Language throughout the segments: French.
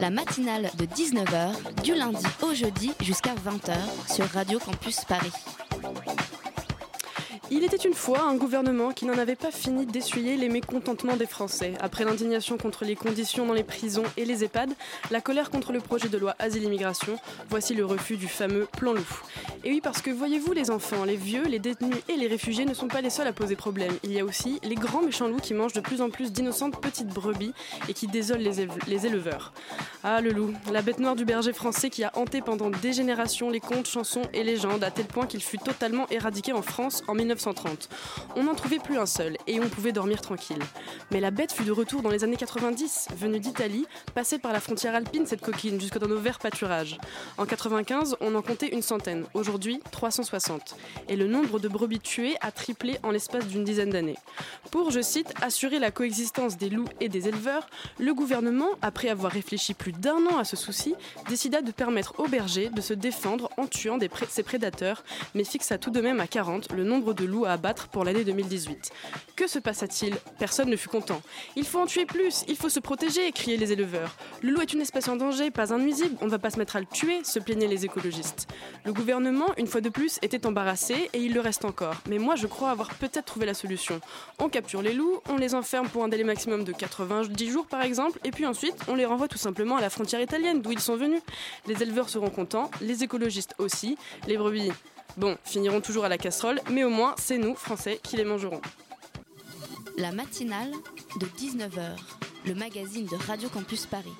La matinale de 19h, du lundi au jeudi jusqu'à 20h sur Radio Campus Paris. Il était une fois un gouvernement qui n'en avait pas fini d'essuyer les mécontentements des Français. Après l'indignation contre les conditions dans les prisons et les EHPAD, la colère contre le projet de loi Asile-Immigration, voici le refus du fameux plan loup. Et oui, parce que voyez-vous, les enfants, les vieux, les détenus et les réfugiés ne sont pas les seuls à poser problème. Il y a aussi les grands méchants loups qui mangent de plus en plus d'innocentes petites brebis et qui désolent les, les éleveurs. Ah, le loup, la bête noire du berger français qui a hanté pendant des générations les contes, chansons et légendes à tel point qu'il fut totalement éradiqué en France en 1930. On n'en trouvait plus un seul et on pouvait dormir tranquille. Mais la bête fut de retour dans les années 90, venue d'Italie, passée par la frontière alpine cette coquine jusque dans nos verts pâturages. En 95, on en comptait une centaine, 360. Et le nombre de brebis tuées a triplé en l'espace d'une dizaine d'années. Pour, je cite, assurer la coexistence des loups et des éleveurs, le gouvernement, après avoir réfléchi plus d'un an à ce souci, décida de permettre aux bergers de se défendre en tuant ses prédateurs, mais fixa tout de même à 40 le nombre de loups à abattre pour l'année 2018. Que se passa-t-il? Personne ne fut content. Il faut en tuer plus, il faut se protéger, criaient les éleveurs. Le loup est une espèce en danger, pas un nuisible, on ne va pas se mettre à le tuer, se plaignaient les écologistes. Le gouvernement, une fois de plus, était embarrassé et il le reste encore. Mais moi, je crois avoir peut-être trouvé la solution. On capture les loups, on les enferme pour un délai maximum de 90 jours par exemple, et puis ensuite, on les renvoie tout simplement à la frontière italienne d'où ils sont venus. Les éleveurs seront contents, les écologistes aussi, les brebis. Bon, finiront toujours à la casserole, mais au moins, c'est nous, Français, qui les mangerons. La matinale de 19h, le magazine de Radio Campus Paris.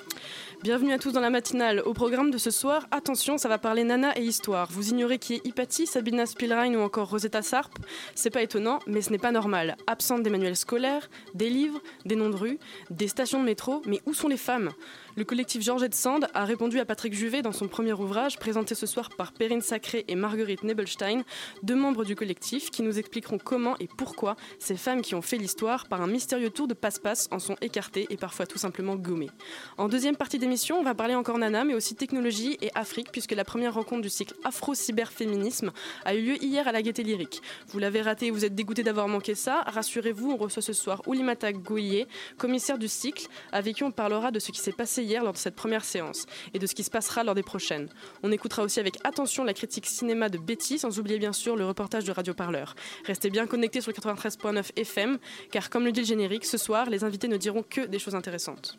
Bienvenue à tous dans la matinale. Au programme de ce soir, attention, ça va parler nana et histoire. Vous ignorez qui est Hypatie, Sabina Spielrein ou encore Rosetta Sarp C'est pas étonnant, mais ce n'est pas normal. Absente des manuels scolaires, des livres, des noms de rues, des stations de métro, mais où sont les femmes? Le collectif Georgette Sand a répondu à Patrick Juvet dans son premier ouvrage, présenté ce soir par Perrine Sacré et Marguerite Nebelstein, deux membres du collectif qui nous expliqueront comment et pourquoi ces femmes qui ont fait l'histoire par un mystérieux tour de passe-passe en sont écartées et parfois tout simplement gommées. En deuxième partie d'émission, on va parler encore nana, mais aussi technologie et Afrique, puisque la première rencontre du cycle Afro-Cyberféminisme a eu lieu hier à la Gaîté Lyrique. Vous l'avez raté et vous êtes dégoûté d'avoir manqué ça. Rassurez-vous, on reçoit ce soir Oulimata Goye, commissaire du cycle, avec qui on parlera de ce qui s'est passé hier lors de cette première séance et de ce qui se passera lors des prochaines. On écoutera aussi avec attention la critique cinéma de Betty, sans oublier bien sûr le reportage de Radio Parleur. Restez bien connectés sur le 93.9 FM, car comme le dit le générique, ce soir, les invités ne diront que des choses intéressantes.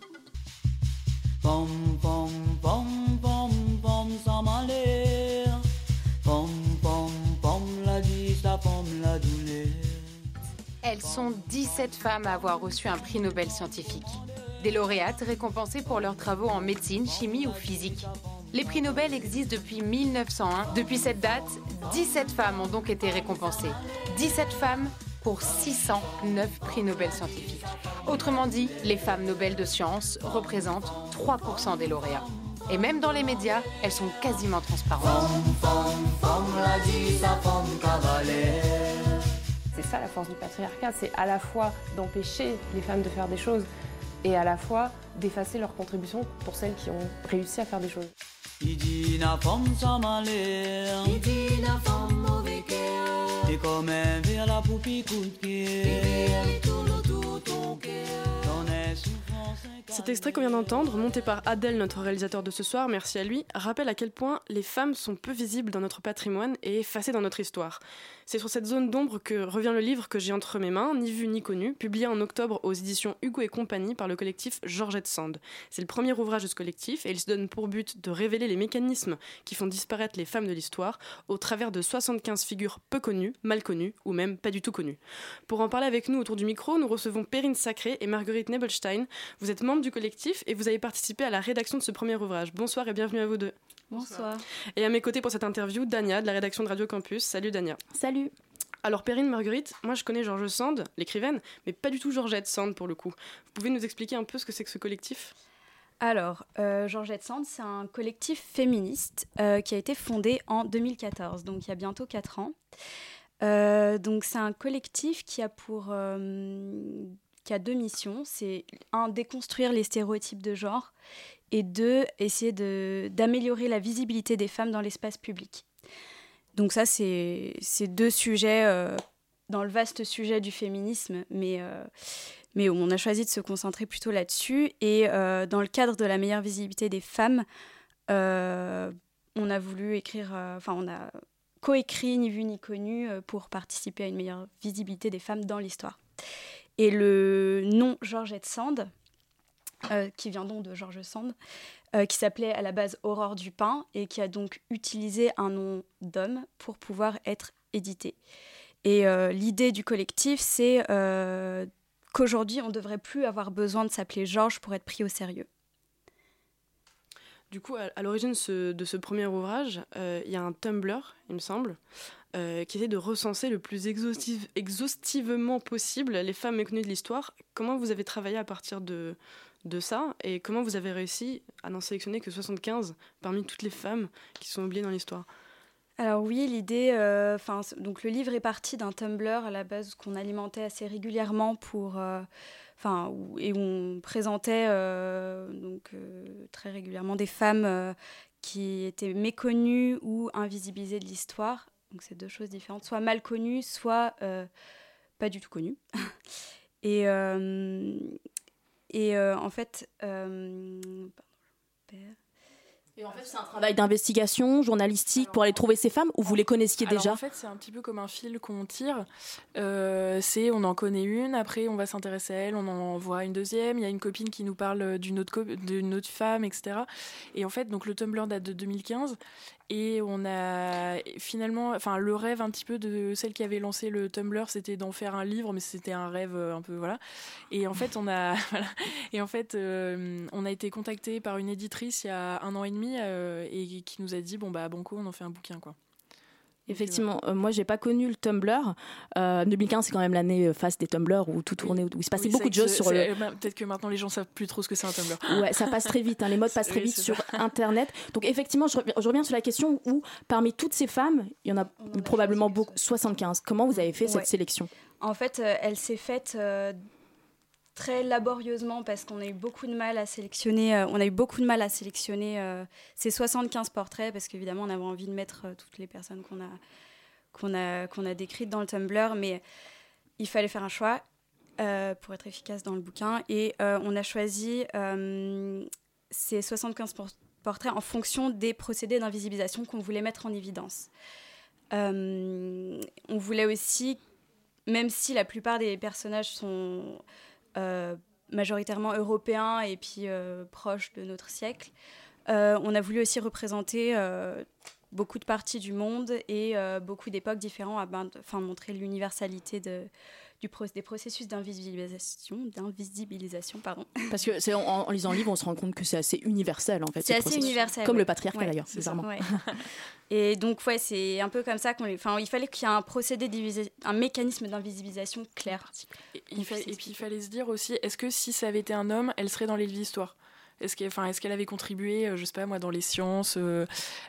Elles sont 17 femmes à avoir reçu un prix Nobel scientifique. Des lauréates récompensées pour leurs travaux en médecine, chimie ou physique. Les prix Nobel existent depuis 1901. Depuis cette date, 17 femmes ont donc été récompensées. 17 femmes pour 609 prix Nobel scientifiques. Autrement dit, les femmes Nobel de sciences représentent 3% des lauréats. Et même dans les médias, elles sont quasiment transparentes. C'est ça la force du patriarcat, c'est à la fois d'empêcher les femmes de faire des choses et à la fois d'effacer leur contribution pour celles qui ont réussi à faire des choses. Cet extrait qu'on vient d'entendre, monté par Adèle, notre réalisateur de ce soir, merci à lui, rappelle à quel point les femmes sont peu visibles dans notre patrimoine et effacées dans notre histoire. C'est sur cette zone d'ombre que revient le livre que j'ai entre mes mains, Ni vu ni connu, publié en octobre aux éditions Hugo et compagnie par le collectif Georgette Sand. C'est le premier ouvrage de ce collectif et il se donne pour but de révéler les mécanismes qui font disparaître les femmes de l'histoire au travers de 75 figures peu connues, mal connues ou même pas du tout connues. Pour en parler avec nous autour du micro, nous recevons Perrine Sacré et Marguerite Nebelstein. Vous êtes membres du collectif et vous avez participé à la rédaction de ce premier ouvrage. Bonsoir et bienvenue à vous deux. Bonsoir. Et à mes côtés pour cette interview, Dania de la rédaction de Radio Campus. Salut Dania. Salut. Alors Perrine Marguerite, moi je connais Georges Sand, l'écrivaine, mais pas du tout Georgette Sand pour le coup. Vous pouvez nous expliquer un peu ce que c'est que ce collectif? Alors, euh, Georgette Sand, c'est un collectif féministe euh, qui a été fondé en 2014, donc il y a bientôt 4 ans. Euh, donc c'est un collectif qui a pour euh, qui a deux missions. C'est un déconstruire les stéréotypes de genre et deux essayer d'améliorer la visibilité des femmes dans l'espace public. Donc ça c'est deux sujets euh, dans le vaste sujet du féminisme, mais euh, mais on a choisi de se concentrer plutôt là-dessus. Et euh, dans le cadre de la meilleure visibilité des femmes, on a voulu écrire, enfin on a coécrit Ni vu ni connu pour participer à une meilleure visibilité des femmes dans l'histoire. Et le nom Georgette Sand, euh, qui vient donc de George Sand, euh, qui s'appelait à la base Aurore Dupin et qui a donc utilisé un nom d'homme pour pouvoir être édité. Et euh, l'idée du collectif, c'est qu'aujourd'hui, on ne devrait plus avoir besoin de s'appeler Georges pour être pris au sérieux. Du coup, à, l'origine de ce premier ouvrage, il y a un Tumblr, il me semble, euh, qui était de recenser le plus exhaustivement possible les femmes méconnues de l'histoire. Comment vous avez travaillé à partir de, de ça et comment vous avez réussi à n'en sélectionner que 75 parmi toutes les femmes qui sont oubliées dans l'histoire? Alors oui, l'idée, euh, enfin, donc le livre est parti d'un Tumblr à la base qu'on alimentait assez régulièrement pour, euh, enfin, et où on présentait donc très régulièrement des femmes qui étaient méconnues ou invisibilisées de l'histoire. Donc c'est deux choses différentes, soit mal connues, soit euh, pas du tout connues. et euh, et euh, en fait, euh, pardon, je perds. Et en fait, c'est un travail d'investigation journalistique pour aller trouver ces femmes ou vous les connaissiez Alors, déjà En fait, c'est un petit peu comme un fil qu'on tire. Euh, c'est on en connaît une, après on va s'intéresser à elle, on en voit une deuxième. Il y a une copine qui nous parle d'une autre, d'une autre femme, etc. Et en fait, donc le Tumblr date de 2015 et on a finalement, enfin le rêve un petit peu de celle qui avait lancé le Tumblr, c'était d'en faire un livre, mais c'était un rêve euh, un peu voilà. Et en fait, on a et en euh, été contacté par une éditrice il y a un an et demi euh, et qui nous a dit bon bah banco, on en fait un bouquin quoi. Effectivement, euh, moi j'ai pas connu le Tumblr. Euh, 2015 c'est quand même l'année euh, face des Tumblr où tout tournait, où il se passait Oui, beaucoup de choses sur le. bah, Peut-être que maintenant les gens savent plus trop ce que c'est un Tumblr. Ouais, ça passe très vite, hein, les modes passent très Oui, vite sur ça. Internet. Donc effectivement, je reviens, je reviens sur la question où parmi toutes ces femmes, il y en a probablement beaucoup, 75. Comment vous avez fait Ouais. cette sélection? En fait, euh, elle s'est faite euh, très laborieusement parce qu'on a eu beaucoup de mal à sélectionner. euh, on a eu beaucoup de mal à sélectionner euh, ces 75 portraits parce qu'évidemment, on avait envie de mettre euh, toutes les personnes qu'on a qu'on a qu'on a décrites dans le Tumblr, mais il fallait faire un choix pour être efficace dans le bouquin et on a choisi ces 75 por- portraits en fonction des procédés d'invisibilisation qu'on voulait mettre en évidence. On voulait aussi même si la plupart des personnages sont majoritairement européens et puis euh, proches de notre siècle, euh, on a voulu aussi représenter euh, beaucoup de parties du monde et euh, beaucoup d'époques différentes, afin de montrer l'universalité de, du pro- des processus d'invisibilisation, d'invisibilisation, pardon. Parce que c'est en, en lisant le livre, on se rend compte que c'est assez universel en fait. C'est ce assez processus. universel. Comme ouais. le patriarcat Ouais, d'ailleurs, c'est ça, bizarrement. ouais. Et donc, ouais, c'est un peu comme ça qu'on. Enfin, il fallait qu'il y ait un procédé, un mécanisme d'invisibilisation clair. Et, il fa- et puis il fallait se dire aussi, est-ce que si ça avait été un homme, elle serait dans les livres d'histoire? Est-ce qu'elle, enfin, est-ce qu'elle avait contribué, euh, je sais pas moi, dans les sciences, euh,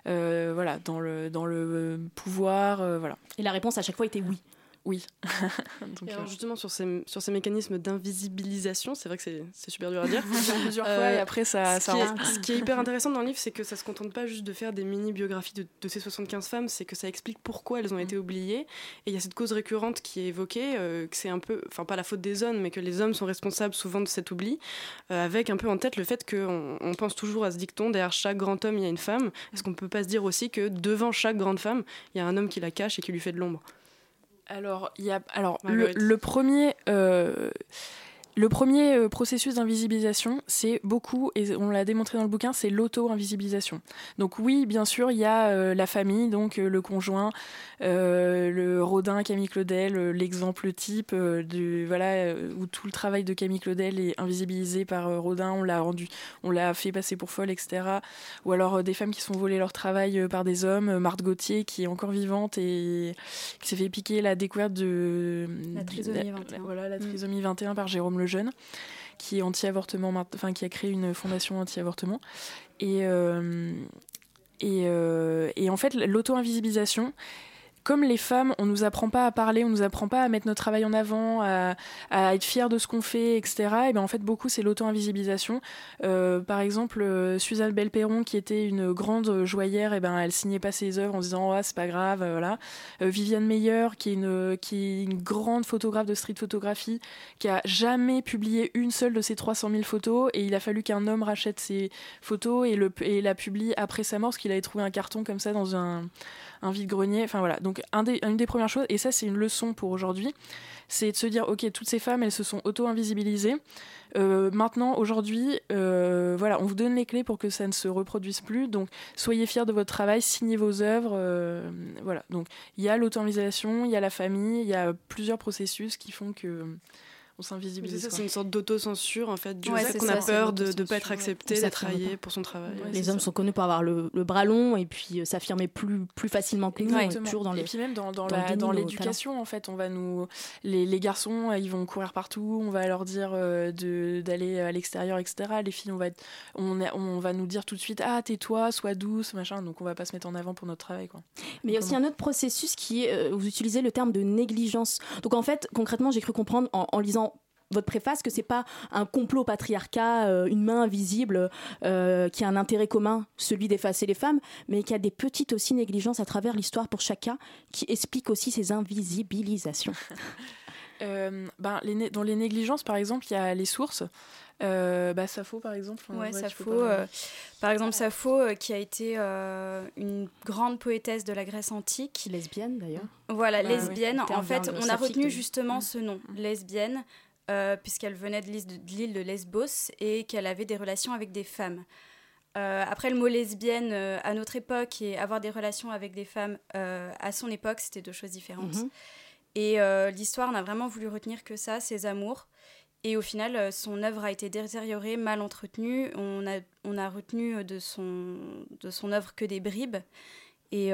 euh, voilà, dans le dans le pouvoir, euh, voilà. Et la réponse à chaque fois était oui. Oui. Et alors euh, justement sur ces, sur ces mécanismes d'invisibilisation, c'est vrai que c'est super dur à dire. Plusieurs fois et après, ça- ce ça qui est- ce qui est hyper intéressant dans le livre, c'est que ça se contente pas juste de faire des mini-biographies de, de ces 75 femmes, c'est que ça explique pourquoi elles ont été oubliées. Et il y a cette cause récurrente qui est évoquée, euh, que c'est un peu, enfin pas la faute des hommes, mais que les hommes sont responsables souvent de cet oubli, euh, avec un peu en tête le fait qu'on on pense toujours à ce dicton, derrière chaque grand homme il y a une femme. Est-ce qu'on peut pas se dire aussi que devant chaque grande femme, il y a un homme qui la cache et qui lui fait de l'ombre? Alors, il y a, alors le, premier, euh, le premier euh, processus d'invisibilisation, c'est beaucoup, et on l'a démontré dans le bouquin, c'est l'auto-invisibilisation. Donc oui, bien sûr, il y a euh, la famille, donc euh, le conjoint, euh, le Rodin, Camille Claudel, l'exemple type voilà où tout le travail de Camille Claudel est invisibilisé par Rodin, on l'a rendu, on l'a fait passer pour folle, etc. Ou alors des femmes qui sont volées leur travail par des hommes, Marthe Gauthier qui est encore vivante et qui s'est fait piquer la découverte de La trisomie 21. voilà la trisomie 21 par Jérôme Le Jeune, qui est anti-avortement, enfin qui a créé une fondation anti-avortement. Et, euh, euh, et en fait, l'auto-invisibilisation, comme les femmes, on nous apprend pas à parler, on nous apprend pas à mettre notre travail en avant, à, être fier de ce qu'on fait, etc. Et bien en fait beaucoup c'est l'auto-invisibilisation. Euh, par exemple, euh, Suzanne Belperron qui était une grande joyeuse, et ben elle signait pas ses œuvres en disant oh, c'est pas grave, euh, voilà. Viviane Meyer qui est une qui est une grande photographe de street photographie qui a jamais publié une seule de ses 300 000 photos et il a fallu qu'un homme rachète ses photos et le et la publie après sa mort parce qu'il avait trouvé un carton comme ça dans un un vide-grenier. Enfin voilà. Donc une des premières choses, et ça c'est une leçon pour aujourd'hui, c'est de se dire ok, toutes ces femmes elles se sont auto-invisibilisées. Euh, maintenant, aujourd'hui, euh, voilà, on vous donne les clés pour que ça ne se reproduise plus. Donc, soyez fiers de votre travail, signez vos œuvres. Euh, voilà. Donc, il y a l'auto-invisibilisation, il y a la famille, il y a plusieurs processus qui font que on s'invisibilise. C'est une sorte d'autocensure en fait, du ouais, fait qu'on a peur de ne pas être accepté, d'être raillé pour son travail. Ouais, les hommes ça. sont connus pour avoir le, le, bras long et puis euh, s'affirmer plus, plus facilement que nous. Toujours dans et puis même dans, dans, dans l'éducation en fait, on va nous, les, les, garçons ils vont courir partout, on va leur dire euh, d'aller à l'extérieur, etc. Les filles on va, être, on, on va nous dire tout de suite ah tais-toi, sois douce, machin. Donc on va pas se mettre en avant pour notre travail quoi. Mais il y a aussi un autre processus qui est, euh, vous utilisez le terme de négligence. Donc en fait concrètement j'ai cru comprendre en, en lisant votre préface que c'est pas un complot patriarcat, euh, une main invisible euh, qui a un intérêt commun, celui d'effacer les femmes, mais qu'il y a des petites aussi négligences à travers l'histoire pour chacun qui expliquent aussi ces invisibilisations. euh, ben, les dans les négligences, par exemple, il y a les sources. Euh, bah, Sappho, par exemple. Ouais, Sappho, euh, par exemple, Sappho, euh, qui a été euh, une grande poétesse de la Grèce antique. Lesbienne, d'ailleurs. Voilà, lesbienne. Oui. En fait, on a retenu de... justement mmh. ce nom, lesbienne, euh, puisqu'elle venait de l'île de, Lesbos et qu'elle avait des relations avec des femmes. Euh, après, le mot lesbienne euh, à notre époque et avoir des relations avec des femmes à son époque, c'était deux choses différentes. Mm -hmm. Et l'histoire n'a vraiment voulu retenir que ça, ses amours. Et au final, son œuvre a été détériorée, mal entretenue. On a, on a retenu de son, de son œuvre que des bribes. Et,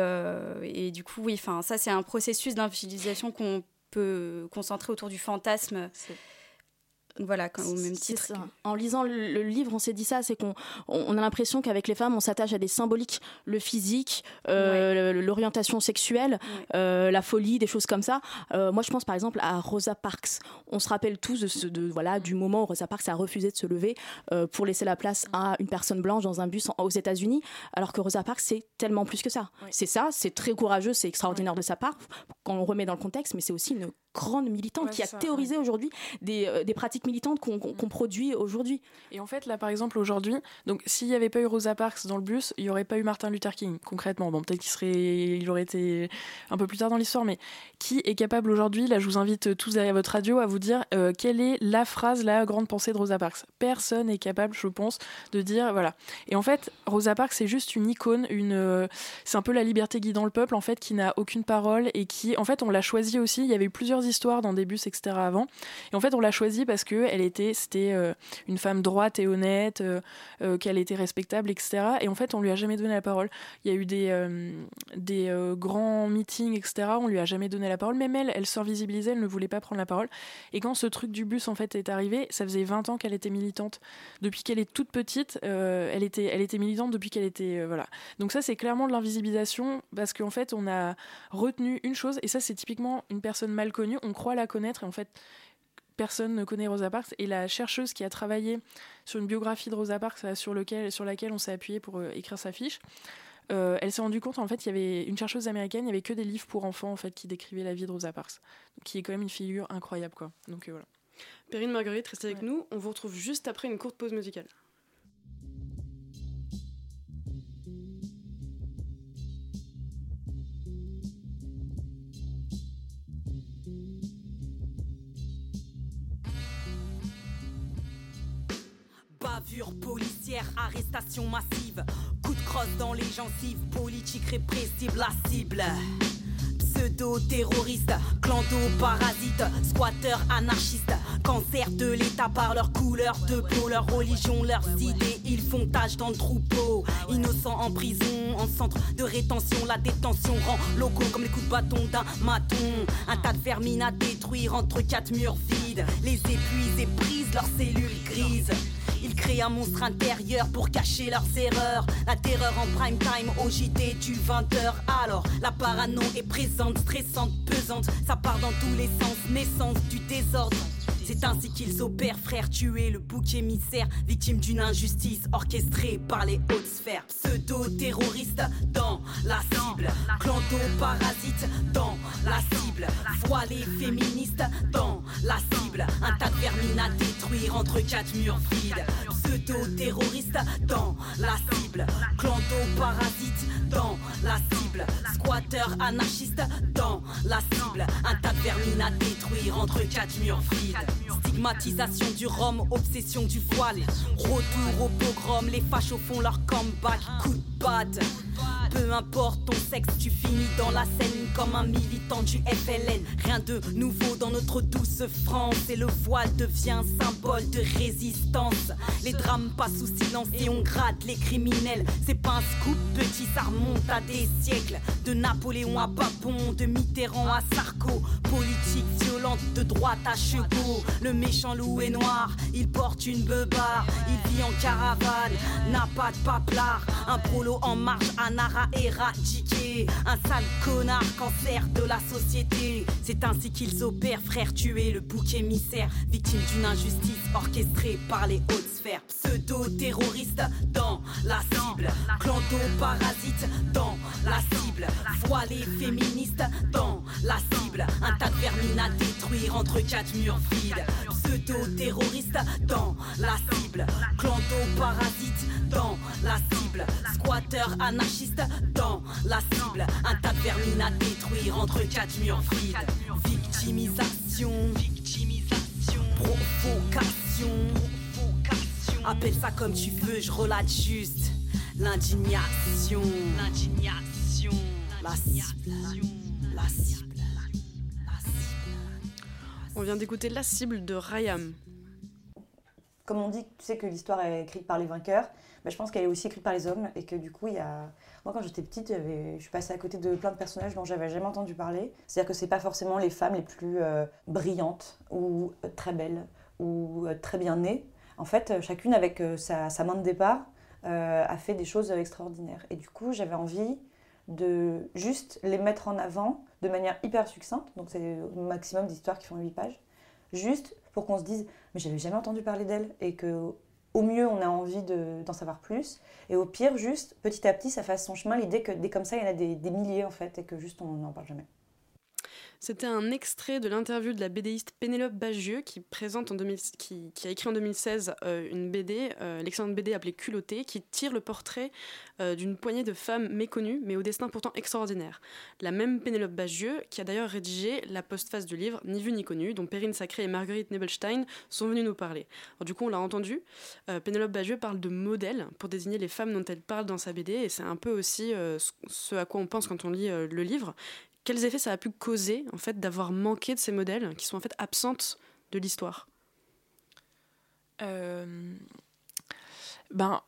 et du coup, oui, ça, c'est un processus d'infidélisation qu'on peut concentrer autour du fantasme. Voilà, au même titre. En lisant le, le, livre, on s'est dit ça, c'est qu'on on a l'impression qu'avec les femmes, on s'attache à des symboliques, le physique, euh, ouais. l'orientation sexuelle, ouais. euh, la folie, des choses comme ça. Euh, moi, je pense par exemple à Rosa Parks. On se rappelle tous de, ce, de voilà du moment où Rosa Parks a refusé de se lever pour laisser la place à une personne blanche dans un bus en, aux États-Unis, alors que Rosa Parks c'est tellement plus que ça. Ouais. C'est ça, c'est très courageux, c'est extraordinaire de sa part quand on remet dans le contexte, mais c'est aussi une grande militante qui a ça, théorisé aujourd'hui des, euh, des pratiques militantes qu'on qu qu produit aujourd'hui. Et en fait, là, par exemple, aujourd'hui, donc s'il n'y avait pas eu Rosa Parks dans le bus, il n'y aurait pas eu Martin Luther King, concrètement. Bon, peut-être qu'il serait, il aurait été un peu plus tard dans l'histoire, mais qui est capable aujourd'hui, là, je vous invite tous derrière votre radio à vous dire euh, quelle est la phrase, la grande pensée de Rosa Parks? Personne n'est capable, je pense, de dire, voilà. Et en fait, Rosa Parks, c'est juste une icône, une, euh, c'est un peu la liberté guidant le peuple, en fait, qui n'a aucune parole et qui, en fait, on l'a choisi aussi. Il y avait eu plusieurs histoires dans des bus, etc. avant. Et en fait, on l'a choisie parce que elle était, c'était euh, une femme droite et honnête, euh, euh, qu'elle était respectable, etc. Et en fait, on lui a jamais donné la parole. Il y a eu des, des grands meetings, etc. On lui a jamais donné la parole. Même elle, elle se visibilisait, elle ne voulait pas prendre la parole. Et quand ce truc du bus, en fait, est arrivé, ça faisait 20 ans qu'elle était militante. Depuis qu'elle est toute petite, elle, était, elle était militante depuis qu'elle était, voilà. Donc ça, c'est clairement de l'invisibilisation parce qu'en fait, on a retenu une chose, et ça, c'est typiquement une personne mal connue. On croit la connaître et en fait personne ne connaît Rosa Parks. Et la chercheuse qui a travaillé sur une biographie de Rosa Parks sur, lequel, sur laquelle on s'est appuyé pour euh, écrire sa fiche euh, elle s'est rendue compte en fait il y avait une chercheuse américaine il y avait que des livres pour enfants en fait qui décrivaient la vie de Rosa Parks. Qui est quand même une figure incroyable quoi. Donc euh, voilà. Perrine Marguerite restez avec ouais. nous. On vous retrouve juste après une courte pause musicale bavure policière, arrestation massive, coup de crosse dans les gencives, politique répressive, la cible. Pseudo-terroristes, clando-parasites, squatteurs anarchistes, cancer de l'État par leur couleur de peau, leur religion, leurs idées, ils font tâche dans le troupeau. Innocents en prison, en centre de rétention, la détention rend locaux comme les coups de bâton d'un maton. Un tas de vermines à détruire entre quatre murs vides vide, les épuisent et brisent leurs cellules grises. Créent un monstre intérieur pour cacher leurs erreurs. La terreur en prime time au JT du 20h. Alors, la parano est présente, stressante, pesante. Ça part dans tous les sens, naissance du désordre. C'est ainsi qu'ils opèrent, frère, tuer le bouc émissaire, victime d'une injustice orchestrée par les hautes sphères. Pseudo-terroristes dans la cible, clanto-parasites dans la cible, voilés féministes dans la cible, un tas de vermines à détruire entre quatre murs vides. Pseudo-terroristes dans la cible, clanto-parasites dans la cible, squatteurs anarchistes dans la cible, un tas de vermines à détruire entre quatre murs vides. Stigmatisation du rhum, obsession du voile. Retour au pogrom, les fachos font leur comeback. Coup de batte. Peu importe ton sexe, tu finis dans la scène comme un militant du FLN. Rien de nouveau dans notre douce France. Et le voile devient symbole de résistance. Les drames passent sous silence et on gratte les criminels. C'est pas un scoop petit, ça remonte à des siècles. De Napoléon à Papon, de Mitterrand à Sarko. Politique violente de droite à Chego. Le méchant loup est noir, il porte une beubare. Il vit en caravane, n'a pas de paplard. Un prolo en marche, un ara éradiqué. Un sale connard, cancer de la société. C'est ainsi qu'ils opèrent, frère, tuer le bouc émissaire. Victime d'une injustice orchestrée par les hautes sphères. Pseudo-terroristes dans la cible. Clanto-parasites dans la cible. Voilés féministes dans la cible. Un tas de vermines à détruire entre quatre murs vides. Pseudo-terroristes dans la cible. Clanto-parasites dans la cible. Squatteurs anarchistes dans la cible. Un tas de vermines à détruire entre quatre murs vides. Victimisation. Victimisation. Provocation. Appelle ça comme tu veux, je relate juste. L'indignation. L'indignation. La cible. La cible. On vient d'écouter La cible de Rayam. Comme on dit, tu sais que l'histoire est écrite par les vainqueurs, bah, je pense qu'elle est aussi écrite par les hommes et que du coup, il y a... moi quand j'étais petite, je suis passée à côté de plein de personnages dont j'avais jamais entendu parler. C'est-à-dire que c'est pas forcément les femmes les plus euh, brillantes ou euh, très belles ou euh, très bien nées. En fait, chacune avec sa, sa, main de départ a fait des choses extraordinaires. Et du coup, j'avais envie de juste les mettre en avant de manière hyper succincte. Donc c'est au maximum d'histoires qui font 8 pages. Juste pour qu'on se dise, mais j'avais jamais entendu parler d'elle et que au mieux on a envie d'en savoir plus et au pire juste petit à petit ça fasse son chemin l'idée que dès comme ça il y en a des, des milliers en fait et que juste on n'en parle jamais. C'était un extrait de l'interview de la BDiste Pénélope Bagieux qui, présente en 2000, qui, a écrit en 2016 euh, une BD, euh, l'excellente BD appelée Culotté, qui tire le portrait euh, d'une poignée de femmes méconnues mais au destin pourtant extraordinaire. La même Pénélope Bagieux qui a d'ailleurs rédigé la postface du livre Ni vu ni connu, dont Perrine Sacré et Marguerite Nebelstein sont venues nous parler. Alors, du coup, on l'a entendu, Pénélope Bagieux parle de modèles pour désigner les femmes dont elle parle dans sa BD et c'est un peu aussi ce à quoi on pense quand on lit le livre quels effets ça a pu causer en fait d'avoir manqué de ces modèles qui sont en fait absentes de l'histoire? Euh, Ben,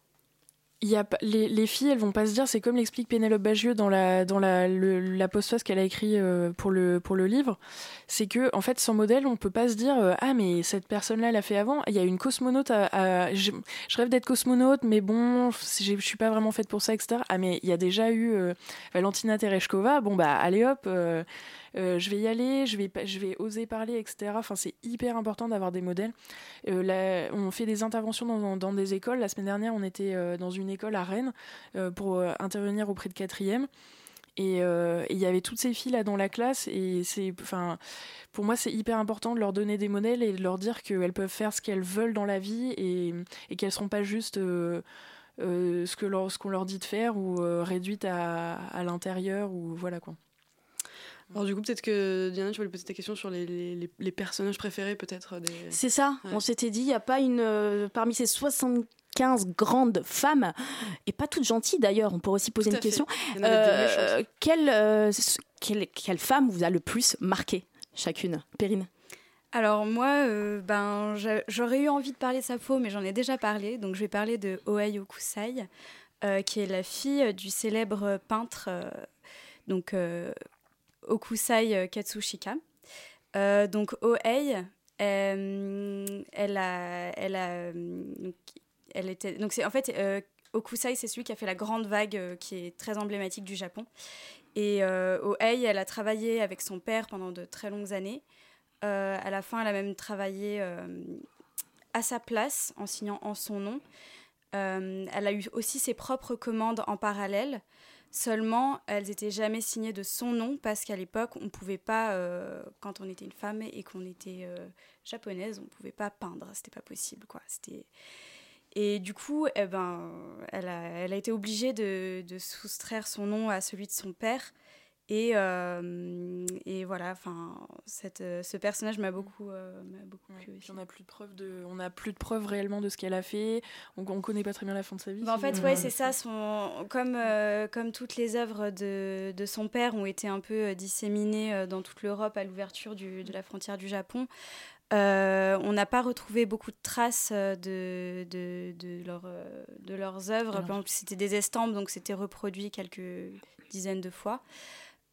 y a, les, les, filles, elles vont pas se dire, c'est comme l'explique Pénélope Bagieux dans la, dans la, le, la postface qu'elle a écrit euh, pour, le, pour le livre, c'est que, en fait, sans modèle, on peut pas se dire, euh, ah, mais cette personne-là l'a fait avant. Il y a une cosmonaute je, rêve d'être cosmonaute, mais bon, je suis pas vraiment faite pour ça, etc. Ah, mais il y a déjà eu euh, Valentina Tereshkova, bon, bah, allez hop. Euh, je vais y aller, je vais, oser parler, etc. Enfin, c'est hyper important d'avoir des modèles. Euh, on fait des interventions dans, des écoles. La semaine dernière, on était euh, dans une école à Rennes pour intervenir auprès de quatrième. Et il y avait toutes ces filles là dans la classe et c'est, enfin, pour moi c'est hyper important de leur donner des modèles et de leur dire qu'elles peuvent faire ce qu'elles veulent dans la vie et, et qu'elles seront pas juste ce que leur, qu'on leur dit de faire ou euh, réduites à, à l'intérieur ou voilà quoi. Alors du coup, peut-être que Diana, tu voulais poser ta question sur les, les, les personnages préférés peut-être des... C'est ça, ouais. on s'était dit, il n'y a pas une... Euh, parmi ces 75 grandes femmes, et pas toutes gentilles d'ailleurs, on pourrait aussi poser Tout une question, euh, quelle, euh, quelle, quelle femme vous a le plus marqué chacune? Perrine Alors moi, euh, ben, j'a- j'aurais eu envie de parler de Sappho, mais j'en ai déjà parlé. Donc je vais parler de Oei Okusai, euh, qui est la fille du célèbre peintre euh, donc, euh, Okusai euh, Katsushika. Euh, donc Oei, elle a, elle a, elle était, donc c'est en fait Okusai, c'est celui qui a fait la grande vague qui est très emblématique du Japon. Et Hei, elle a travaillé avec son père pendant de très longues années. à la fin, elle a même travaillé à sa place en signant en son nom. elle a eu aussi ses propres commandes en parallèle. Seulement, elles n'étaient jamais signées de son nom parce qu'à l'époque, on ne pouvait pas, euh, quand on était une femme et qu'on était euh, japonaise, on ne pouvait pas peindre. C'était pas possible, quoi. C'était... Et du coup, eh ben, elle, a, été obligée de, soustraire son nom à celui de son père et, euh, et voilà, enfin, cette, euh, ce personnage m'a beaucoup, euh, beaucoup plu On n'a plus de preuves de, on a plus de preuves réellement de ce qu'elle a fait. On, ne connaît pas très bien la fin de sa vie. Bah, en fait, ouais, c'est ça. Son, comme, comme toutes les œuvres de, de, son père ont été un peu disséminées dans toute l'Europe à l'ouverture de la frontière du Japon. on n'a pas retrouvé beaucoup de traces de, de, de, leur, de leurs œuvres. C'était des estampes, donc c'était reproduit quelques dizaines de fois.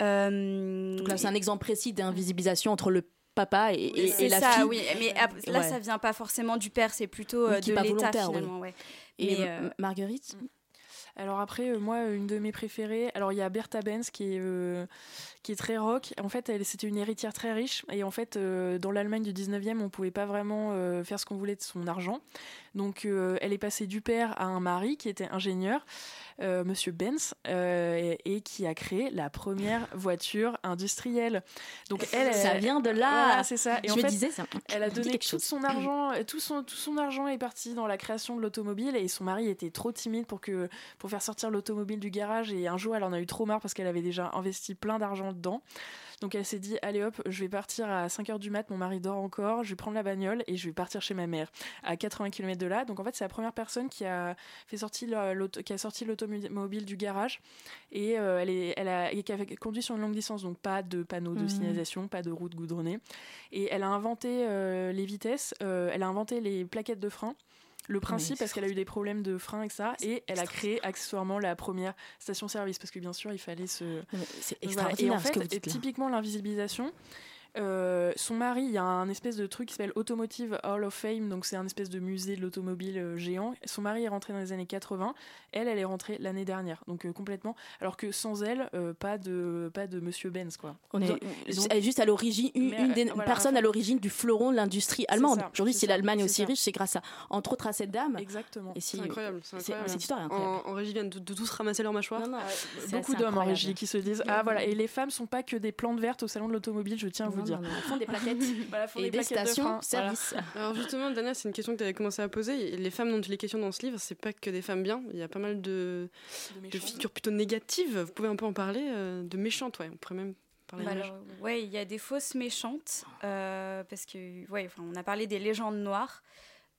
Euh, Donc là, c'est un exemple précis d'invisibilisation entre le papa et, et, la ça, oui, mais là, ça vient pas forcément du père, c'est plutôt euh, de l'État finalement. Ouais. Et euh, Marguerite mm. alors après, moi, une de mes préférées, alors il y a Bertha Benz qui est, qui est très rock. En fait, elle, c'était une héritière très riche. Et en fait, dans l'Allemagne du 19e, on pouvait pas vraiment faire ce qu'on voulait de son argent. Donc, elle est passée du père à un mari qui était ingénieur. Euh, Monsieur Benz, euh, et, qui a créé la première voiture industrielle. Donc elle, ça vient de là. c'est ça. Et Je en fait, disais, elle a donné tout son argent, tout son tout son argent est parti dans la création de l'automobile et son mari était trop timide pour que pour faire sortir l'automobile du garage et un jour elle en a eu trop marre parce qu'elle avait déjà investi plein d'argent dedans. Donc elle s'est dit, allez hop, je vais partir à 5h du mat, mon mari dort encore, je vais prendre la bagnole et je vais partir chez ma mère à 80 km de là. Donc en fait, c'est la première personne qui a fait sortir qui a sorti l'automobile du garage et euh, elle, est, elle a, conduit sur une longue distance, donc pas de panneaux de mmh. signalisation, pas de route goudronnée. Et elle a inventé euh, les vitesses, euh, elle a inventé les plaquettes de frein le principe parce qu'elle a eu des problèmes de frein et ça et elle a créé accessoirement la première station service parce que bien sûr il fallait se c'est extraordinaire et en fait typiquement l'invisibilisation euh, son mari, il y a un espèce de truc qui s'appelle Automotive Hall of Fame, donc c'est un espèce de musée de l'automobile euh, géant. Son mari est rentré dans les années 80, elle, elle est rentrée l'année dernière, donc euh, complètement. Alors que sans elle, pas de pas de Monsieur Benz quoi. On est juste à l'origine, une, des personnes à l'origine du fleuron de l'industrie allemande. Aujourd'hui, si l'Allemagne est aussi riche, c'est grâce à entre autres à cette dame. Exactement. C'est incroyable. Cette histoire est incroyable. En, régie, viennent de, tous ramasser leur mâchoire. Beaucoup d'hommes en régie qui se disent ah voilà et les femmes sont pas que des plantes vertes au salon de l'automobile, je tiens à vous dire. font des et des, stations service. Alors justement, Dana, c'est une question que tu avais commencé à poser. Les femmes dont il est question dans ce livre, c'est pas que des femmes bien. Il y a pas mal de, de, figures plutôt négatives. Vous pouvez un peu en parler euh, De méchantes, ouais. On pourrait même parler de bah Ouais, il y a des fausses méchantes. Euh, parce que, ouais, enfin, on a parlé des légendes noires.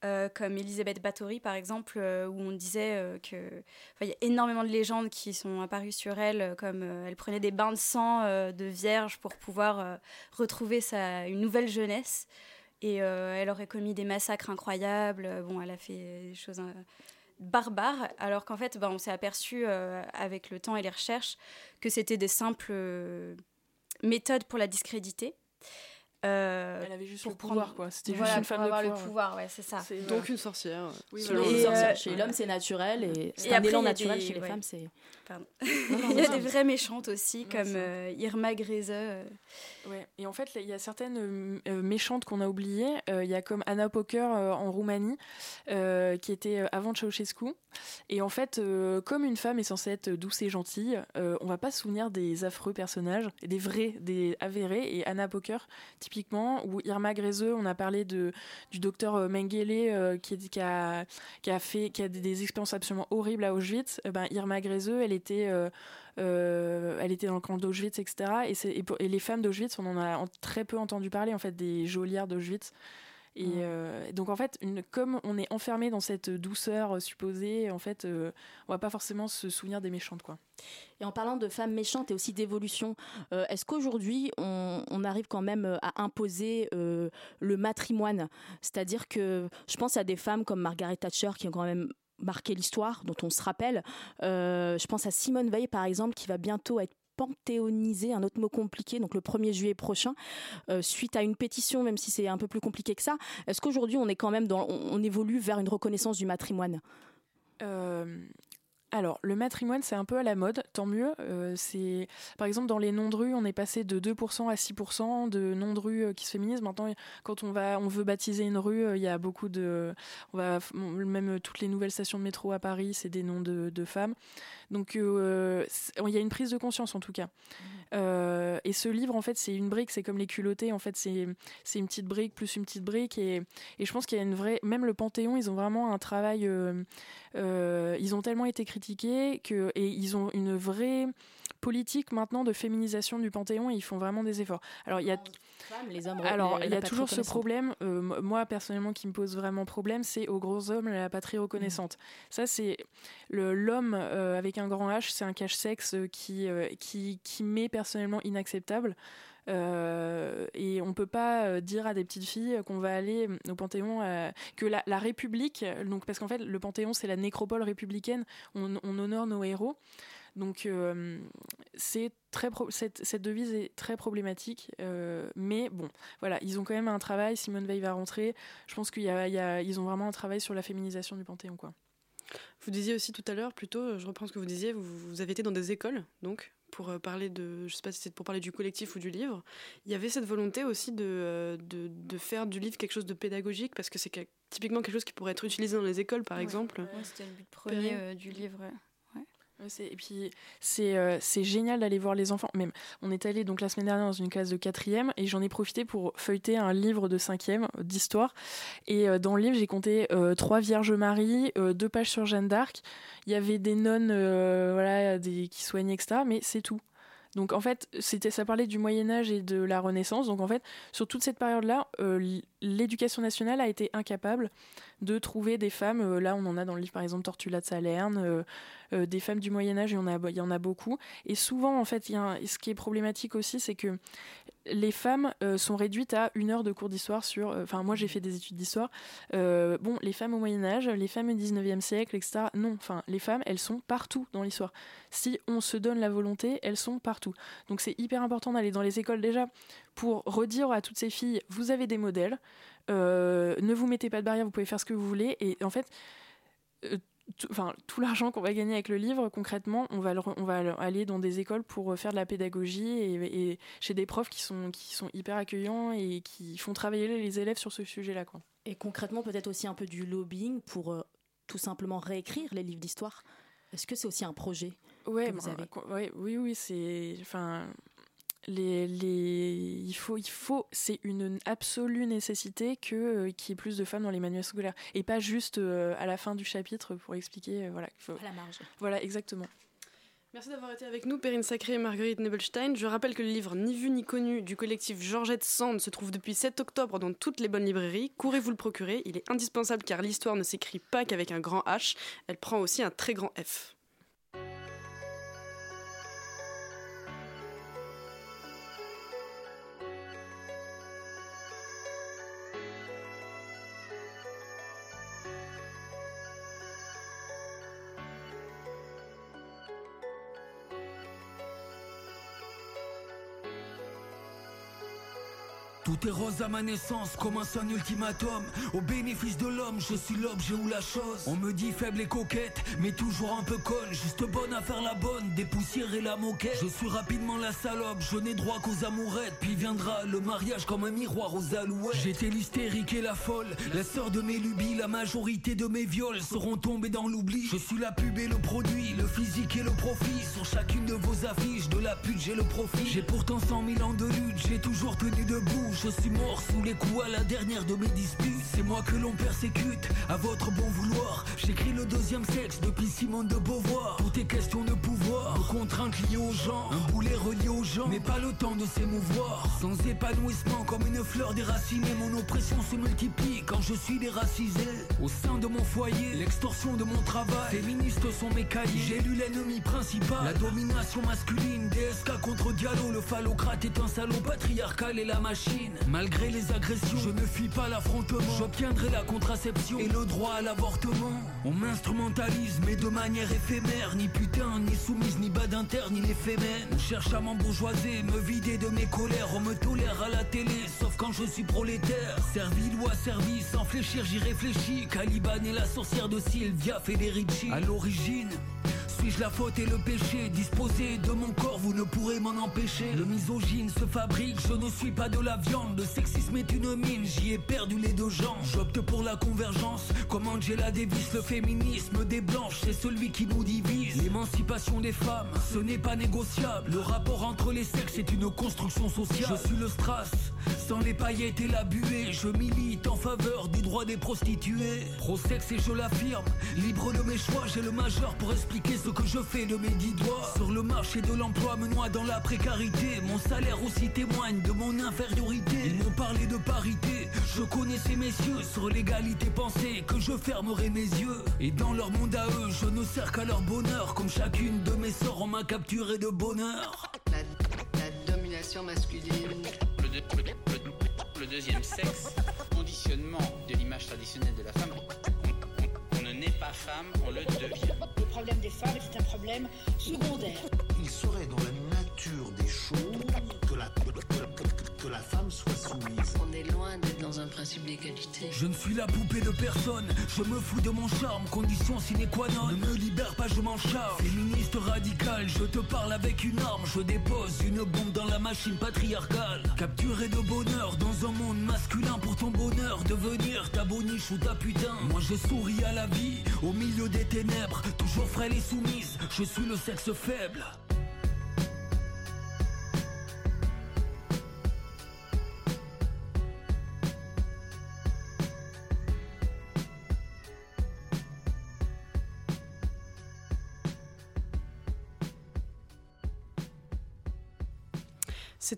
Euh, comme Elisabeth Bathory par exemple, où on disait que il y a énormément de légendes qui sont apparues sur elle, comme elle prenait des bains de sang de vierge pour pouvoir retrouver sa une nouvelle jeunesse, et elle aurait commis des massacres incroyables. Bon, elle a fait des choses barbares, alors qu'en fait, ben, on s'est aperçu avec le temps et les recherches que c'était des simples méthodes pour la discréditer. Euh, elle avait juste le pouvoir, quoi. C'était juste une femme de pouvoir. le pouvoir, ouais, c'est ça. Donc une sorcière. Oui, euh, chez l'homme, c'est naturel et c'est un élan naturel. Chez les femmes, c'est. Pardon. il y a des vraies méchantes aussi, comme euh, Irma Greze. Ouais. Et en fait, il y a certaines méchantes qu'on a oubliées. Il y a comme Anna Poker en Roumanie, qui était avant Ceausescu. Et en fait, comme une femme est censée être douce et gentille, on va pas se souvenir des affreux personnages, des vrais, des avérés. Et Anna Poker, typiquement, ou Irma Grezeux, on a parlé de, du docteur euh, Mengele euh, qui, a, qui, a fait, qui a des, expériences absolument horribles à Auschwitz. Eh ben, Irma Grezeux, elle était... Euh, elle était dans le camp d'Auschwitz, etc. Et, et, les femmes d'Auschwitz, on en a très peu entendu parler, en fait, des geôlières d'Auschwitz. Et euh, donc en fait, une, comme on est enfermé dans cette douceur supposée, en fait, euh, on va pas forcément se souvenir des méchantes, quoi. Et en parlant de femmes méchantes et aussi d'évolution, euh, est-ce qu'aujourd'hui on, arrive quand même à imposer le matrimoine? C'est-à-dire que je pense à des femmes comme Margaret Thatcher qui ont quand même marqué l'histoire, dont on se rappelle. je pense à Simone Veil par exemple, qui va bientôt être panthéoniser, un autre mot compliqué, donc le 1er juillet prochain, suite à une pétition, même si c'est un peu plus compliqué que ça. Est-ce qu'aujourd'hui on est quand même on, évolue vers une reconnaissance du matrimoine? Alors, le matrimoine, c'est un peu à la mode, tant mieux. Euh, c'est, par exemple, dans les noms de rue, on est passé de 2% à 6% de noms de rue euh, qui se féminisent. Maintenant, quand on va, on veut baptiser une rue, euh, il y a beaucoup de, même toutes les nouvelles stations de métro à Paris, c'est des noms de, femmes. Donc, il y a une prise de conscience en tout cas. Mmh. et ce livre, en fait, c'est une brique, c'est comme les culottés. En fait, c'est, une petite brique plus une petite brique. Et, et je pense qu'il y a une vraie, même le Panthéon, ils ont vraiment un travail. ils ont tellement été critiqués que, et ils ont une vraie politique maintenant de féminisation du Panthéon et ils font vraiment des efforts. Alors il y a, alors il y a toujours ce problème. Euh, moi personnellement qui me pose vraiment problème, c'est aux gros hommes la patrie reconnaissante. Mm. Ça c'est l'homme euh, avec un grand H, c'est un cache-sexe qui, euh, qui qui m'est personnellement inacceptable. et on peut pas dire à des petites filles qu'on va aller au Panthéon, que la, la, République, donc parce qu'en fait le Panthéon c'est la nécropole républicaine, on, on honore nos héros. Donc euh, c'est très cette, devise est très problématique, euh, mais bon, voilà, ils ont quand même un travail. Simone Veil va rentrer. Je pense qu'ils ont vraiment un travail sur la féminisation du Panthéon, quoi. Vous disiez aussi tout à l'heure, plutôt, je reprends ce que vous disiez, vous, avez été dans des écoles, donc pour euh, parler de, je sais pas si c'est pour parler du collectif ou du livre. Il y avait cette volonté aussi de, de, faire du livre quelque chose de pédagogique, parce que c'est typiquement quelque chose qui pourrait être utilisé dans les écoles, par exemple. c'était le but premier du livre et puis euh, c'est génial d'aller voir les enfants. Même on est allé donc la semaine dernière dans une classe de quatrième et j'en ai profité pour feuilleter un livre de cinquième euh, d'histoire. Et euh, dans le livre j'ai compté trois Vierges Marie, deux pages sur Jeanne d'Arc. Il y avait des nonnes voilà des qui soignaient etc. Mais c'est tout. Donc en fait, c'était ça parlait du Moyen Âge et de la Renaissance. Donc en fait, sur toute cette période-là, l'éducation nationale a été incapable de trouver des femmes. là, on en a dans le livre par exemple Tortula de Salerne, euh, des femmes du Moyen Âge, il y en a, il y en a beaucoup. Et souvent, en fait, y a ce qui est problématique aussi, c'est que les femmes euh, sont réduites à une heure de cours d'histoire sur. Euh, enfin, moi, j'ai fait des études d'histoire. bon, les femmes au Moyen Âge, les femmes au 19e siècle, etc. Non, enfin, les femmes, elles sont partout dans l'histoire. Si on se donne la volonté, elles sont partout. Donc, c'est hyper important d'aller dans les écoles déjà pour redire à toutes ces filles vous avez des modèles, ne vous mettez pas de barrière, vous pouvez faire ce que vous voulez. Et en fait, enfin, tout l'argent qu'on va gagner avec le livre, concrètement, on va, on va aller dans des écoles pour euh, faire de la pédagogie et, chez des profs qui sont, qui sont hyper accueillants et qui font travailler les élèves sur ce sujet-là. Quoi. Et concrètement, peut-être aussi un peu du lobbying pour euh, tout simplement réécrire les livres d'histoire. Est-ce que c'est aussi un projet ouais, que vous avez ouais, Oui, oui, c'est. Enfin, les, les, il faut, il faut, c'est une absolue nécessité que euh, qu'il y ait plus de femmes dans les manuels scolaires et pas juste euh, à la fin du chapitre pour expliquer, euh, voilà. Faut, à la marge. Voilà, exactement. Merci d'avoir été avec nous, Perrine Sacré et Marguerite Nebelstein. Je rappelle que le livre Ni vu ni connu du collectif Georgette Sand se trouve depuis 7 octobre dans toutes les bonnes librairies. Courez vous le procurer, il est indispensable car l'histoire ne s'écrit pas qu'avec un grand H, elle prend aussi un très grand F. Rose à ma naissance, commence un ultimatum. Au bénéfice de l'homme, je suis l'objet ou la chose. On me dit faible et coquette, mais toujours un peu conne. Juste bonne à faire la bonne, dépoussiérer la moquette. Je suis rapidement la salope, je n'ai droit qu'aux amourettes. Puis viendra le mariage comme un miroir aux alouettes. J'étais l'hystérique et la folle, la sœur de mes lubies. La majorité de mes viols seront tombés dans l'oubli. Je suis la pub et le produit, le physique et le profit. Sur chacune de vos affiches, de la pute j'ai le profit. J'ai pourtant 100 000 ans de lutte, j'ai toujours tenu debout. Suis mort sous les coups à la dernière de mes disputes. C'est moi que l'on persécute, à votre bon vouloir. J'écris le deuxième sexe depuis Simone de Beauvoir. Tout est question de pouvoir, de contraintes liées aux gens. Un boulet relié aux gens, mais pas le temps de s'émouvoir. Sans épanouissement, comme une fleur déracinée, mon oppression se multiplie quand je suis déracisé. Au sein de mon foyer, l'extorsion de mon travail. Féministes sont mes cahiers. J'ai lu l'ennemi principal, la domination masculine. DSK contre Diallo, le phallocrate est un salaud patriarcal et la machine. Malgré les agressions, je ne fuis pas l'affrontement. J'obtiendrai la contraception et le droit à l'avortement. On m'instrumentalise, mais de manière éphémère. Ni putain, ni soumise, ni badin d'interne, il est féminin. On cherche à m'embourgeoiser, me vider de mes colères. On me tolère à la télé, sauf quand je suis prolétaire. Servile ou asservi, sans fléchir, j'y réfléchis. Caliban est la sorcière de Sylvia Federici. À l'origine, suis-je la faute et le péché Disposé de mon corps, vous ne pourrez m'en empêcher. Le misogyne se fabrique, je ne suis pas de la viande. Le sexisme est une mine, j'y ai perdu les deux jambes. J'opte pour la convergence, comme Angela Davis. Le féminisme des blanches, c'est celui qui nous divise. L'émancipation des femmes, ce n'est pas négociable. Le rapport entre les sexes est une construction sociale. Je suis le strass, sans les paillettes et la buée. Je milite en faveur des droits des prostituées. Pro-sexe et je l'affirme, libre de mes choix, j'ai le majeur pour expliquer ce que je fais de mes dix doigts. Sur le marché de l'emploi, me noie dans la précarité. Mon salaire aussi témoigne de mon infériorité. Ils m'ont parlé de parité, je connais ces messieurs. Sur l'égalité pensée, que je fermerai mes yeux. Et dans leur monde à eux, je ne sers qu'à leur bonheur. Comme chacune de mes sorts, on m'a capturé de bonheur. La, domination masculine. Le, le, le deuxième sexe, conditionnement de l'image traditionnelle de la femme. On, on ne naît pas femme, on le devient. Le problème des femmes est un problème secondaire. Il serait dans la nature des choses que la, Je ne suis la poupée de personne, je me fous de mon charme, condition sine qua non. Ne me libère pas, je m'en charge. Féministe radical, je te parle avec une arme, je dépose une bombe dans la machine patriarcale. Capturé de bonheur dans un monde masculin pour ton bonheur, devenir ta boniche ou ta putain. Moi je souris à la vie, au milieu des ténèbres, toujours frêle et soumise, je suis le sexe faible.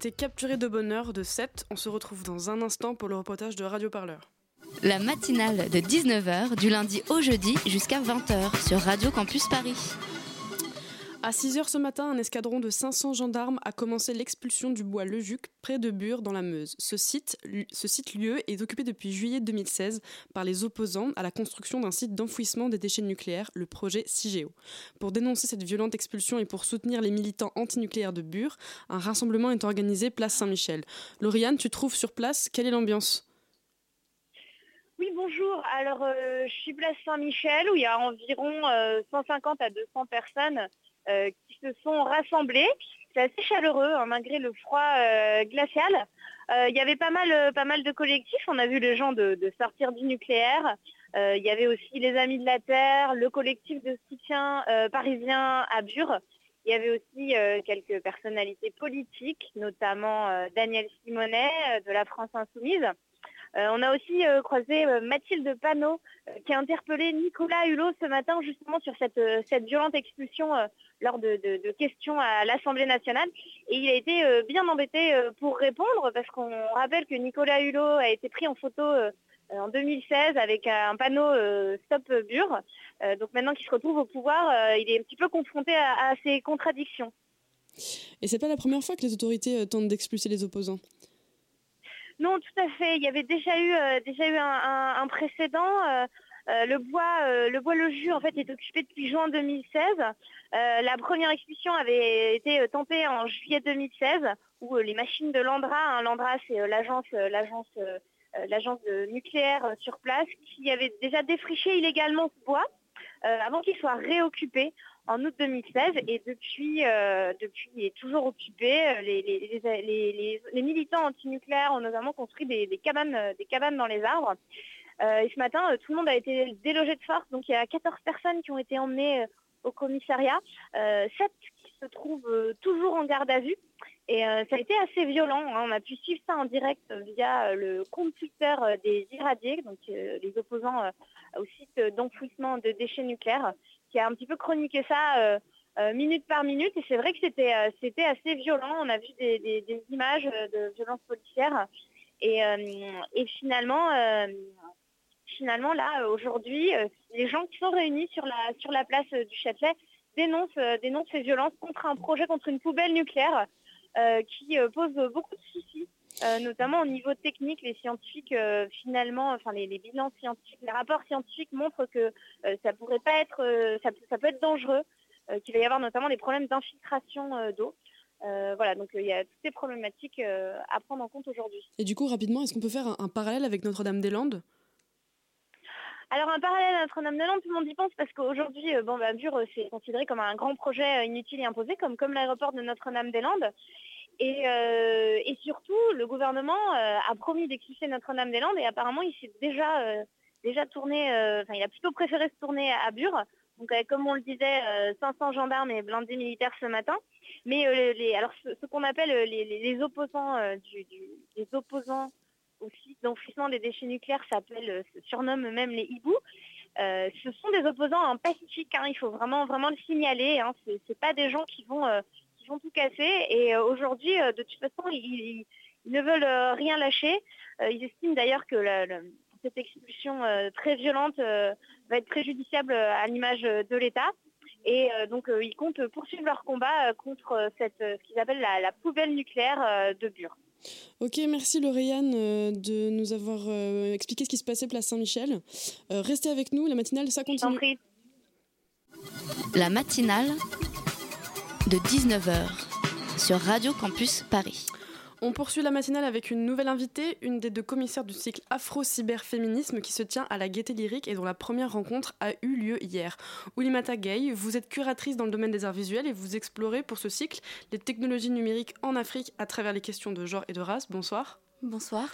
C'était Capturé de bonheur de 7. On se retrouve dans un instant pour le reportage de Radio Parleur. La matinale de 19h du lundi au jeudi jusqu'à 20h sur Radio Campus Paris. À 6h ce matin, un escadron de 500 gendarmes a commencé l'expulsion du bois Lejuc près de Bure dans la Meuse. Ce site, lieu est occupé depuis juillet 2016 par les opposants à la construction d'un site d'enfouissement des déchets nucléaires, le projet CIGEO. Pour dénoncer cette violente expulsion et pour soutenir les militants antinucléaires de Bure, un rassemblement est organisé place Saint-Michel. Lauriane, tu trouves sur place, quelle est l'ambiance? Oui, bonjour. Alors, euh, je suis place Saint-Michel où il y a environ euh, 150 à 200 personnes euh, qui se sont rassemblés. C'est assez chaleureux, hein, malgré le froid euh, glacial. Euh, il y avait pas mal, pas mal de collectifs. On a vu les gens de, de sortir du nucléaire. il y avait aussi les Amis de la Terre, le collectif de soutien parisien à Bure. Il y avait aussi quelques personnalités politiques, notamment Daniel Simonet de la France Insoumise. Euh, on a aussi euh, croisé euh, Mathilde Panot qui a interpellé Nicolas Hulot ce matin justement sur cette, violente expulsion lors de, questions à l'Assemblée nationale. Et il a été bien embêté pour répondre parce qu'on rappelle que Nicolas Hulot a été pris en photo en 2016 avec un panneau Stop Bure. donc maintenant qu'il se retrouve au pouvoir, il est un petit peu confronté à, à ces contradictions. Et c'est pas la première fois que les autorités tentent d'expulser les opposants non, tout à fait. Il y avait déjà eu, euh, un, précédent. Euh, euh, le bois, le en fait est occupé depuis juin 2016. la première expulsion avait été tentée en juillet 2016, où les machines de l'Andra, hein, l'Andra c'est l'agence nucléaire sur place, qui avait déjà défriché illégalement ce bois avant qu'il soit réoccupé en août 2016 et depuis, euh, depuis il est toujours occupé. Les, les, militants antinucléaires ont notamment construit des, cabanes, des cabanes dans les arbres. Euh, et ce matin, tout le monde a été délogé de force, donc il y a 14 personnes qui ont été emmenées au commissariat, euh, 7 qui se trouvent toujours en garde à vue. Et ça a été assez violent. Hein. On a pu suivre ça en direct via le compte Twitter des irradiés, donc les opposants au site d'enfouissement de déchets nucléaires qui a un petit peu chroniqué ça euh, euh, minute par minute. Et c'est vrai que c'était euh, assez violent. On a vu des images de violences policières. Et, et finalement, finalement là, aujourd'hui, les gens qui sont réunis sur la, sur la place du Châtelet dénoncent, dénoncent ces violences contre un projet, contre une poubelle nucléaire qui pose beaucoup de soucis. Euh, notamment au niveau technique, les scientifiques euh, finalement, enfin les, les, bilans scientifiques, les rapports scientifiques montrent que euh, ça pourrait pas être, ça, ça, peut être dangereux. qu'il va y avoir notamment des problèmes d'infiltration d'eau. voilà, donc il y a toutes ces problématiques à prendre en compte aujourd'hui. Et du coup, rapidement, est-ce qu'on peut faire un, parallèle avec Notre-Dame-des-Landes? Alors un parallèle à Notre-Dame-des-Landes, tout le monde y pense parce qu'aujourd'hui, bon, bah, Bure, c'est considéré comme un grand projet inutile et imposé, comme, comme l'aéroport de Notre-Dame-des-Landes. Et, et, surtout, le gouvernement a promis d'expulser Notre-Dame-des-Landes et apparemment, il s'est déjà déjà tourné, euh, enfin il a plutôt préféré se tourner à Bure. Donc comme on le disait, 500 euh, gendarmes et blindés militaires ce matin. Mais euh, alors ce, qu'on appelle les, opposants les opposants au site d'enfouissement des déchets nucléaires s'appellent, se surnomment même les hiboux. ce sont des opposants en pacifique, hein, il faut vraiment vraiment le signaler. Hein, c'est pas des gens qui vont qui vont tout casser. Et aujourd'hui, de toute façon, ils, ne veulent rien lâcher. ils estiment d'ailleurs que cette expulsion euh, très violente euh, va être préjudiciable à l'image de l'État. Et euh, donc ils comptent poursuivre leur combat contre cette, ce qu'ils appellent la, poubelle nucléaire de Bure. Ok, merci Lauriane de nous avoir expliqué ce qui se passait place Saint-Michel. restez avec nous, la matinale, ça continue. La matinale de 19h sur Radio Campus Paris. On poursuit la matinale avec une nouvelle invitée, une des deux commissaires du cycle Afro-Cyberféminisme qui se tient à la Gaieté Lyrique et dont la première rencontre a eu lieu hier. Oulimata Gay, vous êtes curatrice dans le domaine des arts visuels et vous explorez pour ce cycle les technologies numériques en Afrique à travers les questions de genre et de race. Bonsoir. Bonsoir.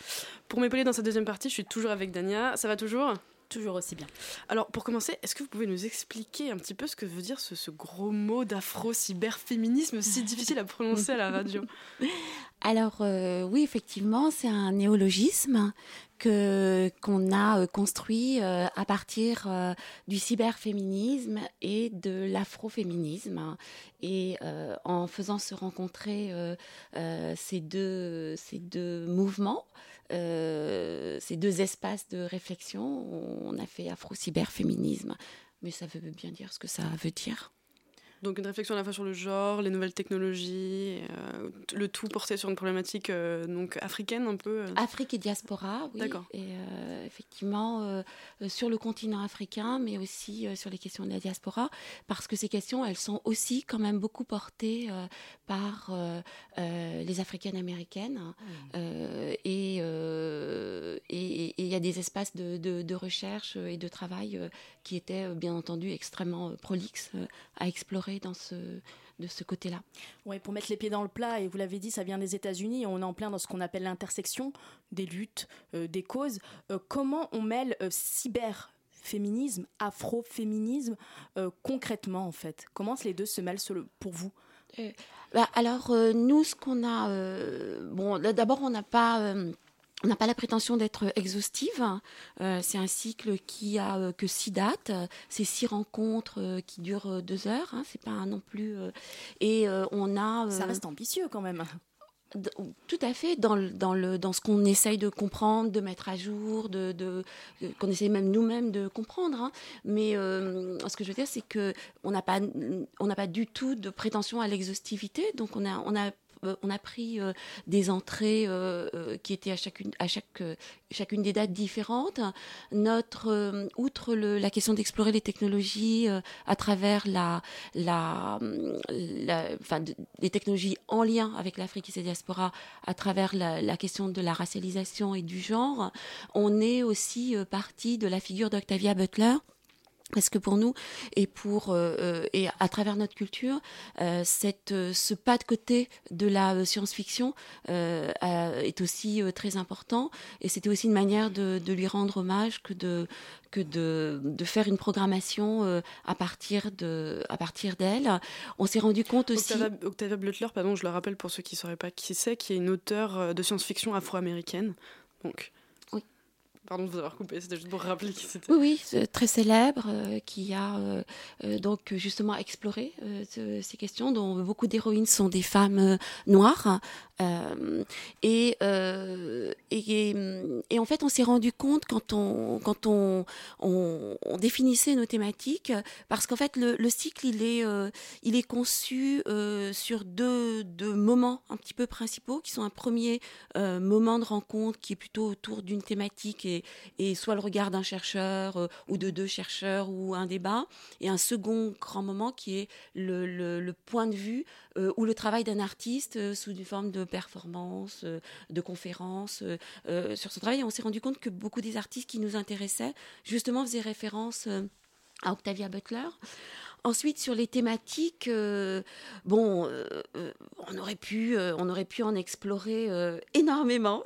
Pour m'épauler dans cette deuxième partie, je suis toujours avec Dania. Ça va toujours? Toujours aussi bien. Alors, pour commencer, est-ce que vous pouvez nous expliquer un petit peu ce que veut dire ce, gros mot d'afro-cyberféminisme si difficile à prononcer à la radio? Alors, euh, oui, effectivement, c'est un néologisme que qu'on a euh, construit euh, à partir du cyberféminisme et de l'afroféminisme et en faisant se rencontrer ces deux ces deux mouvements euh, ces deux espaces de réflexion, on a fait afro-cyberféminisme. Mais ça veut bien dire ce que ça veut dire. Donc une réflexion à la fois sur le genre, les nouvelles technologies, euh, le tout porté sur une problématique euh, donc africaine un peu. Euh. Afrique et diaspora, oui. D'accord. Et effectivement sur le continent africain, mais aussi sur les questions de la diaspora, parce que ces questions, elles sont aussi quand même beaucoup portées par les africaines américaines, mmh. et il y a des espaces de, de, recherche et de travail qui étaient bien entendu extrêmement prolixes à explorer dans ce, de ce côté-là. Ouais, pour mettre les pieds dans le plat, et vous l'avez dit, ça vient des États-Unis, on est en plein dans ce qu'on appelle l'intersection des luttes, euh, des causes. Euh, comment on mêle euh, cyberféminisme, afroféminisme concrètement en fait? Comment les deux se mêlent pour vous? Bah, Alors nous, ce qu'on a, bon, d'abord on n'a pas on n'a pas la prétention d'être exhaustive. Euh, c'est un cycle qui a euh, que six dates. C'est six rencontres euh, qui durent deux heures. Hein, c'est pas non plus. et on a. Ça reste ambitieux quand même. Tout à fait dans, le, dans, le, dans ce qu'on essaye de comprendre, de mettre à jour, de, de qu'on essaye même nous-mêmes de comprendre. Hein. Mais ce que je veux dire, c'est que on n'a pas, on n'a pas du tout de prétention à l'exhaustivité. Donc on a, on a euh, on a pris euh, des entrées euh, qui étaient à chacune, des dates différentes. Outre la question d'explorer les technologies à travers la, la, les technologies en lien avec l'Afrique et ses diasporas, à travers la, question de la racialisation et du genre, on est aussi parti de la figure d'Octavia Butler parce que pour nous et pour euh, euh, et à travers notre culture, euh, cette, ce pas de côté de la science-fiction est aussi très important et c'était aussi une manière de, lui rendre hommage que de que de, de faire une programmation à partir de à partir d'elle. On s'est rendu compte aussi. Octavia, Butler, pardon, je le rappelle pour ceux qui ne sauraient pas qui c'est, qui est une auteure de science-fiction afro-américaine. Donc Pardon de vous avoir coupé, c'était juste pour rappeler qui c'était. Oui, très célèbre, euh, qui a euh, euh, donc justement exploré ces questions, dont beaucoup d'héroïnes sont des femmes noires, Et, et, et, en fait, on s'est rendu compte quand on, quand on, on, définissait nos thématiques, parce qu'en fait, le, le, cycle, il est, il est conçu sur deux, deux, moments un petit peu principaux, qui sont un premier moment de rencontre qui est plutôt autour d'une thématique et, et, soit le regard d'un chercheur ou de deux chercheurs ou un débat, et un second grand moment qui est le, le, point de vue euh, ou le travail d'un artiste euh, sous une forme de performance, euh, de conférence sur ce travail. on s'est rendu compte que beaucoup des artistes qui nous intéressaient, justement, faisaient référence à Octavia Butler. Ensuite, sur les thématiques, euh, bon, euh, euh, on, aurait pu, on aurait pu en explorer énormément.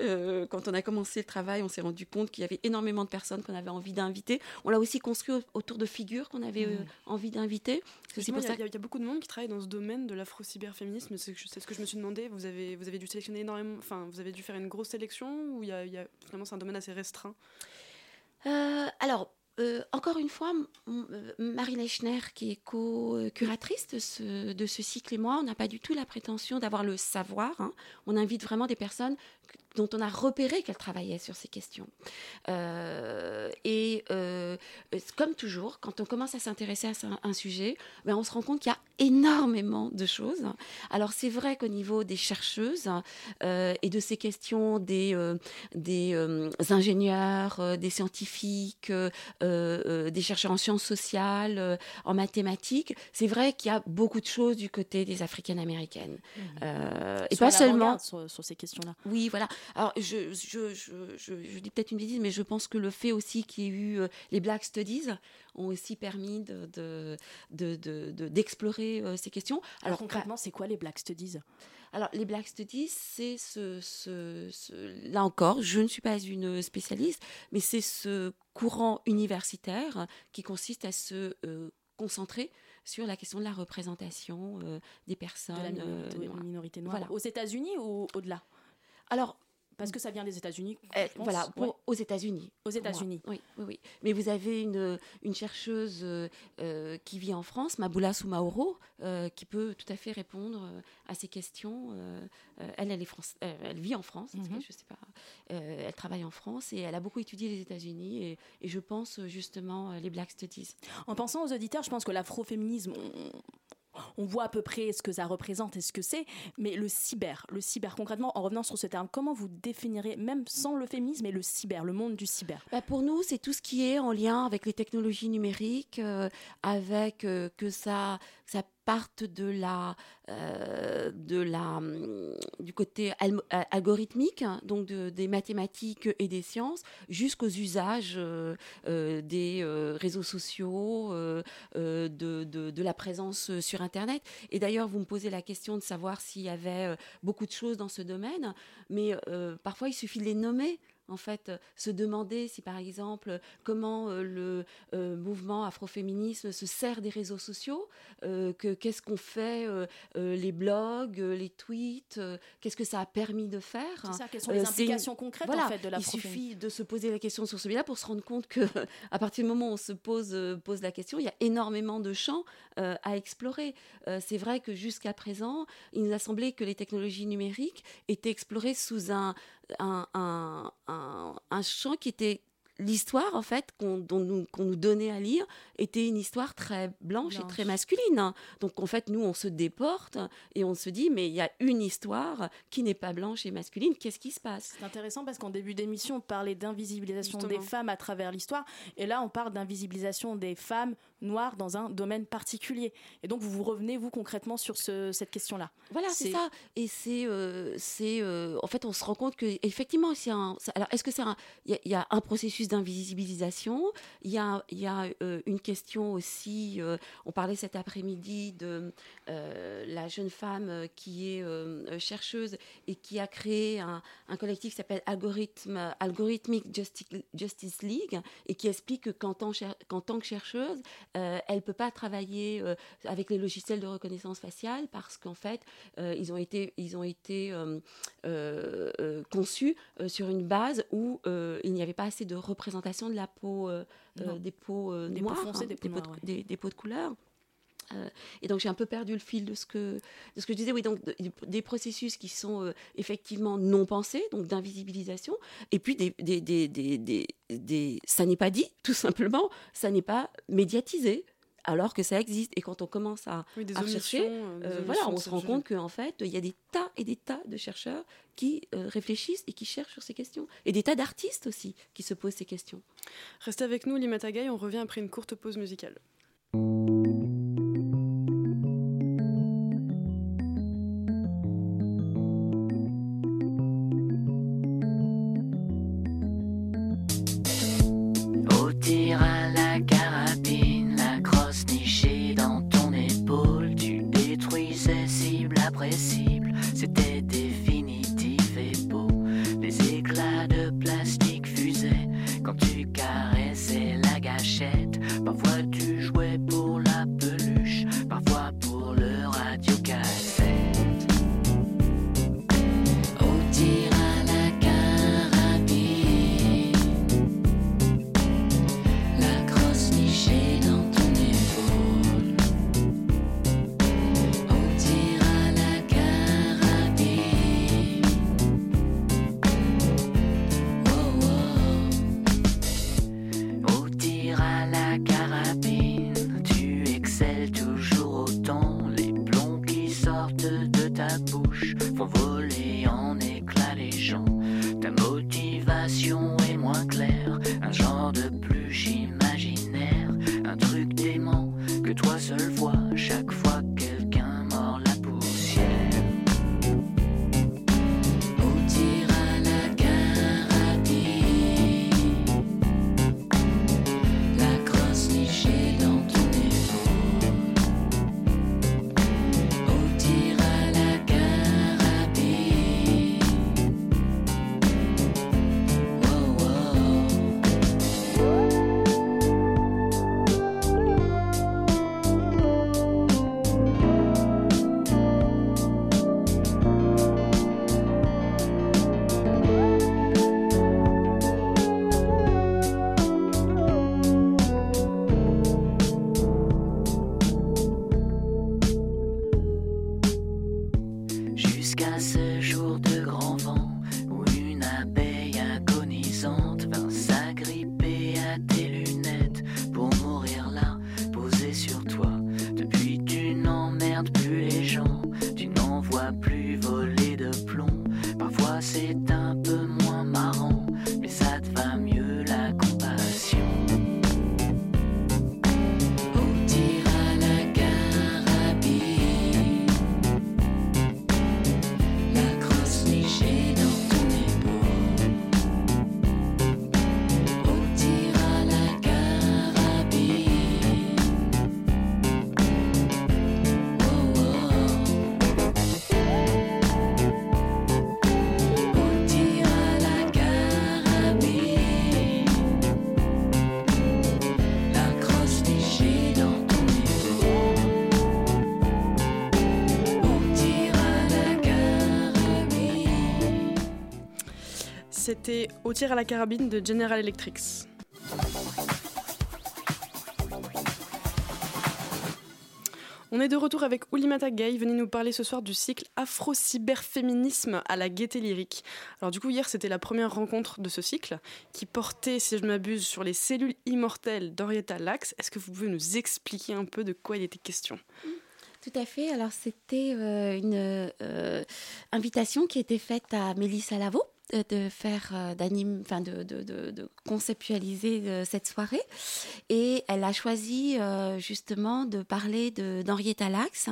quand on a commencé le travail, on s'est rendu compte qu'il y avait énormément de personnes qu'on avait envie d'inviter. On l'a aussi construit autour de figures qu'on avait mmh. envie d'inviter. Il y, y, a beaucoup de monde qui travaille dans ce domaine de l'afro-cyberféminisme. C'est ce que je me suis demandé. Vous avez, vous avez dû sélectionner énormément, enfin, vous avez dû faire une grosse sélection ou y a, y a finalement c'est un domaine assez restreint? Alors, euh, encore une fois, euh, Marie Lechner, qui est co-curatrice de ce, de cycle et moi, on n'a pas du tout la prétention d'avoir le savoir. Hein. On invite vraiment des personnes dont on a repéré qu'elle travaillait sur ces questions. Euh, et euh, comme toujours, quand on commence à s'intéresser à un, sujet, ben on se rend compte qu'il y a énormément de choses. Alors c'est vrai qu'au niveau des chercheuses euh, et de ces questions des, des ingénieurs, des scientifiques, des chercheurs en sciences sociales, en mathématiques, c'est vrai qu'il y a beaucoup de choses du côté des africaines américaines. Mmh. et pas seulement sur, sur ces questions-là. Oui, voilà. Alors, je, je, je, je dis peut-être une bêtise, mais je pense que le fait aussi qu'il y ait eu euh, les Black Studies ont aussi permis d'explorer de, de, de, euh, ces questions. Alors, concrètement, c'est quoi les Black Studies? Alors, les Black Studies, c'est ce, ce, Là encore, je ne suis pas une spécialiste, mais c'est ce courant universitaire qui consiste à se euh, concentrer sur la question de la représentation des personnes. De la minorité, noire. Voilà. Aux États-Unis ou au-delà? Alors, parce que ça vient des États-Unis. Eh, voilà, aux États-Unis. Aux États-Unis. Oui, oui, oui. Mais vous avez une, une chercheuse euh, euh, qui vit en France, Maboula Soumaoro, euh, qui peut tout à fait répondre à ces questions. elle, elle, est France, elle vit en France, parce que mhm. je sais pas. elle travaille en France et elle a beaucoup étudié les États-Unis et, et, je pense justement les Black Studies. En pensant aux auditeurs, je pense que l'afroféminisme, on voit à peu près ce que ça représente et ce que c'est, mais le cyber, le cyber concrètement, en revenant sur ce terme, comment vous définirez, même sans le le cyber, le monde du cyber? Bah Pour nous, c'est tout ce qui est en lien avec les technologies numériques, euh, avec euh, que ça, ça partent de la, euh, hum, du côté algorithmique, donc des mathématiques et des sciences, jusqu'aux usages euh, euh, des réseaux sociaux, de, de, de, la présence sur Internet. Et d'ailleurs, vous me posez la question de savoir s'il y avait beaucoup de choses dans ce domaine, mais parfois il suffit de les nommer en fait, euh, se demander si, par exemple, comment euh, le euh, mouvement afroféminisme se sert des réseaux sociaux, que qu'est-ce qu'on fait, les blogs, les tweets, qu'est-ce que ça a permis de faire. C'est ça, quelles sont les implications concrètes en fait, de Il suffit de se poser la question sur celui-là pour se rendre compte que, à partir du moment où on se pose, pose la question, il y a énormément de champs à explorer. C'est vrai que jusqu'à présent, il nous a semblé que les technologies numériques étaient explorées sous un, un, un, un, un champ qui était l'histoire en fait qu'on nous, nous, donnait à lire était une histoire très blanche, et très masculine. Donc en fait nous on se déporte et on se dit mais il y a une histoire qui n'est pas blanche et masculine. Qu'est-ce qui se passe? C'est intéressant parce qu'en début d'émission on parlait d'invisibilisation des femmes à travers l'histoire et là on parle d'invisibilisation des femmes noires dans un domaine particulier. Et donc vous vous revenez vous concrètement sur ce, cette question-là. Voilà c'est ça. Et c'est euh, c'est euh, en fait on se rend compte que effectivement c'est un alors est-ce que c'est un il y, y, a un processus d'invisibilisation. Il y a, euh, une question aussi, euh, on parlait cet après-midi de euh, la jeune femme qui est chercheuse et qui a créé un, collectif qui s'appelle Algorithmic Justice, League et qui explique qu'en tant, tant, que chercheuse, elle ne peut pas travailler avec les logiciels de reconnaissance faciale parce qu'en fait, ils ont été, ils ont été conçus sur une base où il n'y avait pas assez de représentation de la peau, euh, euh, des peaux euh, noires, des, peaux des, peaux de couleur. Euh, et donc j'ai un peu perdu le fil de ce que, de ce que je disais. Oui, donc de- des processus qui sont euh, effectivement non pensés, donc d'invisibilisation, et puis des, des, des, des, des- des- ça n'est pas dit, tout simplement, ça n'est pas médiatisé. Alors que ça existe. Et quand on commence à, Oui, omissions, euh, euh, voilà, on se rend compte qu'en fait, il y a des tas et des tas de chercheurs qui euh, réfléchissent et qui cherchent sur ces questions. Et des tas d'artistes aussi qui se posent ces questions. Restez avec nous, Limatagaï, on revient après une courte pause musicale. Au tir à la carabine de General Electric. On est de retour avec Oulimata Gay, venez nous parler ce soir du cycle Afro-cyberféminisme à la gaieté lyrique. Alors du coup hier c'était la première rencontre de ce cycle qui portait, si je ne m'abuse, sur les cellules immortelles d'Henrietta Lacks. Est-ce que vous pouvez nous expliquer un peu de quoi il était question? Tout à fait. Alors, c'était euh, une euh, invitation qui était faite à Mélissa Lavo de faire euh, d'anime, enfin de, de- de conceptualiser euh, cette soirée. Et elle a choisi euh, justement de parler de d'Henrietta Lacks.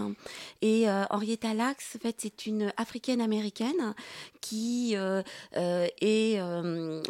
Et euh, Henrietta Lacks en fait c'est une africaine américaine qui est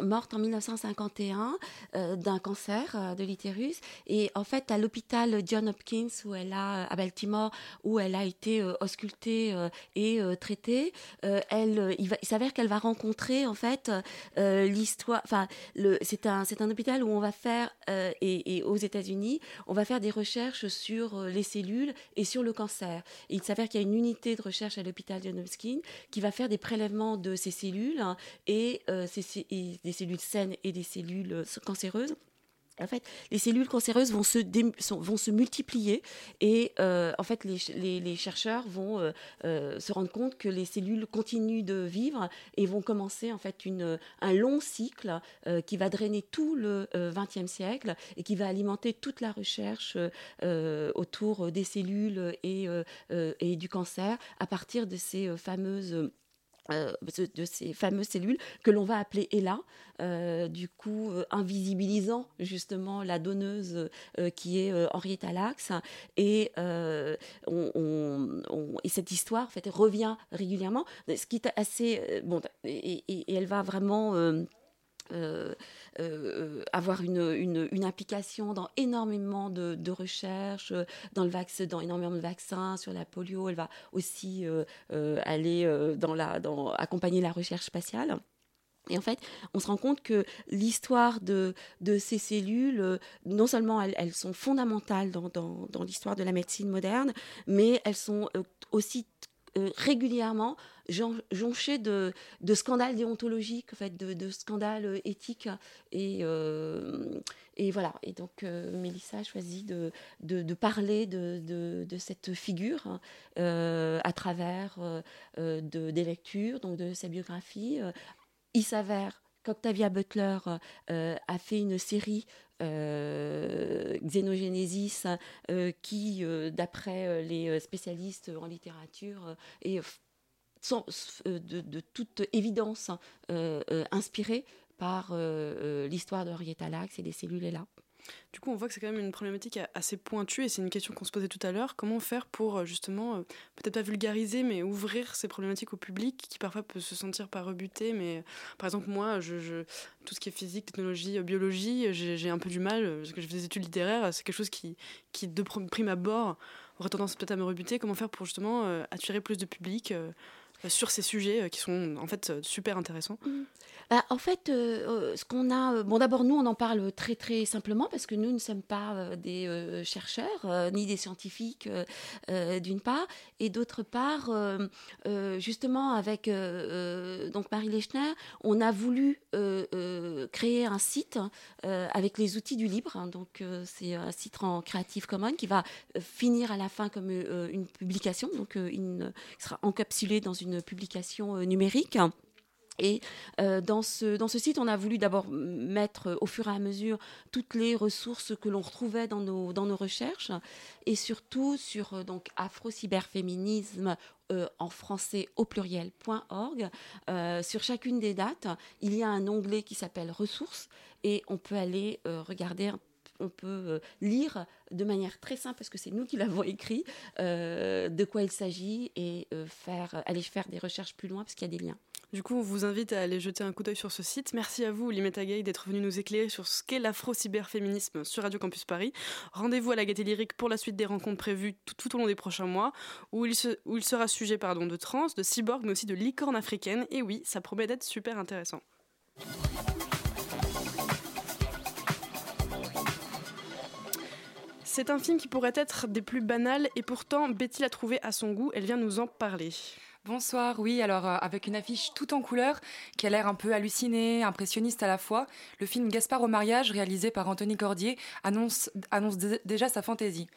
morte en 1951 euh, d'un cancer de l'utérus. Et en fait à l'hôpital John Hopkins où elle a à Baltimore où elle a été auscultée et traitée elle il, s'avère qu'elle va rencontrer en fait l'histoire enfin le c'est un hôpital où on va faire euh, et, aux États-Unis on va faire des recherches sur euh, les cellules et sur le cancer. Il s'avère qu'il y a une unité de recherche à l'hôpital John Hopkins qui va faire des prélèvements de ces cellules hein, et, euh, et des cellules saines et des cellules cancéreuses En fait, les cellules cancéreuses vont se, vont se multiplier et euh, en fait, les, les- chercheurs vont euh, euh, se rendre compte que les cellules continuent de vivre et vont commencer en fait une, un long cycle qui va drainer tout le XXe siècle et qui va alimenter toute la recherche autour des cellules et, et du cancer à partir de ces fameuses euh, de- ces fameuses cellules que l'on va appeler ELA, euh, du coup euh, invisibilisant justement la donneuse qui est Henrietta Lacks. Et, cette histoire fait, revient régulièrement, ce qui est assez... bon, et elle va vraiment... euh, euh, euh, avoir une, une, implication dans énormément de, recherches, dans, le vaccin, dans énormément de vaccins, sur la polio. Elle va aussi aller dans la, dans, accompagner la recherche spatiale. Et en fait, on se rend compte que l'histoire de, de ces cellules, non seulement elles, sont fondamentales dans, dans, l'histoire de la médecine moderne, mais elles sont aussi régulièrement jon- jonchées de, scandales déontologiques, en fait, de, scandales éthiques. Et, euh, et voilà. Et donc, euh, Mélissa a choisi de, parler de, cette figure hein, euh, à travers de, des lectures, donc de sa biographie. Il s'avère qu'Octavia Butler a fait une série euh, Xénogénésis qui, d'après les spécialistes en littérature, est euh, de, toute évidence euh, euh, inspirée par l'histoire de Henrietta Lacks et des cellules là. Du coup, on voit que c'est quand même une problématique assez pointue et c'est une question qu'on se posait tout à l'heure. Comment faire pour justement, peut-être pas vulgariser, mais ouvrir ces problématiques au public qui parfois peut se sentir pas rebuté. Mais par exemple, moi, tout ce qui est physique, technologie, biologie, j'ai un peu du mal parce que je fais des études littéraires. C'est quelque chose qui, qui de pr- prime abord, aurait tendance peut-être à me rebuter. Comment faire pour justement attirer plus de public sur ces sujets euh, qui sont en fait euh, super intéressants Bah, en fait, euh, euh, ce qu'on a, euh, bon, d'abord nous, on en parle très très simplement parce que nous ne sommes pas des chercheurs ni des scientifiques, d'une part, et d'autre part, justement avec donc Marie Lechner, on a voulu créer un site avec les outils du libre. hein. donc c'est un site en Creative Commons qui va finir à la fin comme une publication, donc une, qui sera encapsulée dans une publication numérique. Et euh, dans, ce, dans ce site, on a voulu d'abord mettre euh, au fur et à mesure toutes les ressources que l'on retrouvait dans nos, dans nos recherches et surtout sur euh, donc afro-cyberféminisme en français au pluriel.org. Sur chacune des dates, il y a un onglet qui s'appelle ressources et on peut aller regarder on peut lire de manière très simple, parce que c'est nous qui l'avons écrit, de quoi il s'agit et faire, aller faire des recherches plus loin, parce qu'il y a des liens. Du coup, on vous invite à aller jeter un coup d'œil sur ce site. Merci à vous, Limeta Gay, d'être venu nous éclairer sur ce qu'est l'afro-cyberféminisme sur Radio Campus Paris. Rendez-vous à la Gaieté Lyrique pour la suite des rencontres prévues tout, au long des prochains mois, où il, se- où il sera sujet pardon, de trans, de cyborg, mais aussi de licorne africaine. Et oui, ça promet d'être super intéressant. C'est un film qui pourrait être des plus banals et pourtant Betty l'a trouvé à son goût. Elle vient nous en parler. Bonsoir, oui, alors euh, avec une affiche tout en couleur qui a l'air un peu hallucinée, impressionniste à la fois, le film Gaspard au mariage, réalisé par Anthony Cordier, annonce, annonce dé- déjà sa fantaisie.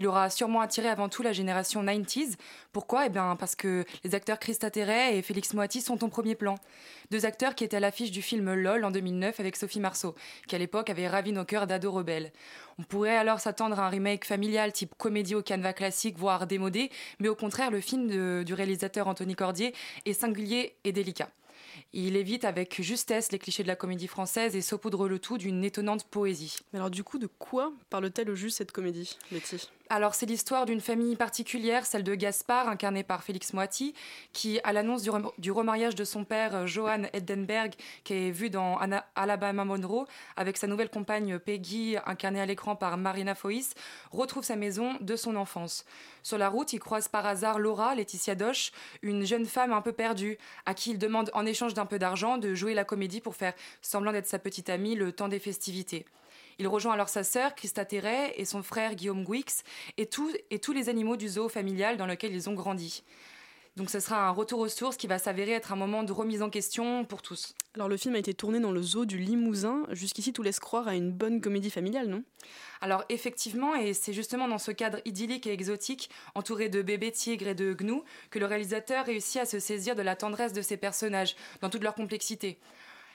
Il aura sûrement attiré avant tout la génération 90s. Pourquoi? Eh bien parce que les acteurs Christa Terret et Félix Moati sont en premier plan. Deux acteurs qui étaient à l'affiche du film LOL en 2009 avec Sophie Marceau, qui à l'époque avait ravi nos cœurs d'ados rebelles. On pourrait alors s'attendre à un remake familial type comédie au canevas classique, voire démodé, mais au contraire, le film du réalisateur Anthony Cordier est singulier et délicat. Il évite avec justesse les clichés de la comédie française et saupoudre le tout d'une étonnante poésie. Mais alors du coup, de quoi parle-t-elle au juste cette comédie, Betty? Alors, c'est l'histoire d'une famille particulière, celle de Gaspard, incarné par Félix Moiti, qui, à l'annonce du, rem- du remariage de son père, euh, Johan Eddenberg, qui est vu dans Alabama Monroe, avec sa nouvelle compagne Peggy, incarnée à l'écran par Marina Foïs, retrouve sa maison de son enfance. Sur la route, il croise par hasard Laura, Laetitia Doche, une jeune femme un peu perdue, à qui il demande, en échange d'un peu d'argent, de jouer la comédie pour faire semblant d'être sa petite amie le temps des festivités. Il rejoint alors sa sœur, Christa Terret, et son frère Guillaume Guix, et, tous- et tous les animaux du zoo familial dans lequel ils ont grandi. Donc ce sera un retour aux sources qui va s'avérer être un moment de remise en question pour tous. Alors le film a été tourné dans le zoo du Limousin. Jusqu'ici, tout laisse croire à une bonne comédie familiale, non? Alors effectivement, et c'est justement dans ce cadre idyllique et exotique, entouré de bébés tigres et de gnous, que le réalisateur réussit à se saisir de la tendresse de ses personnages, dans toute leur complexité.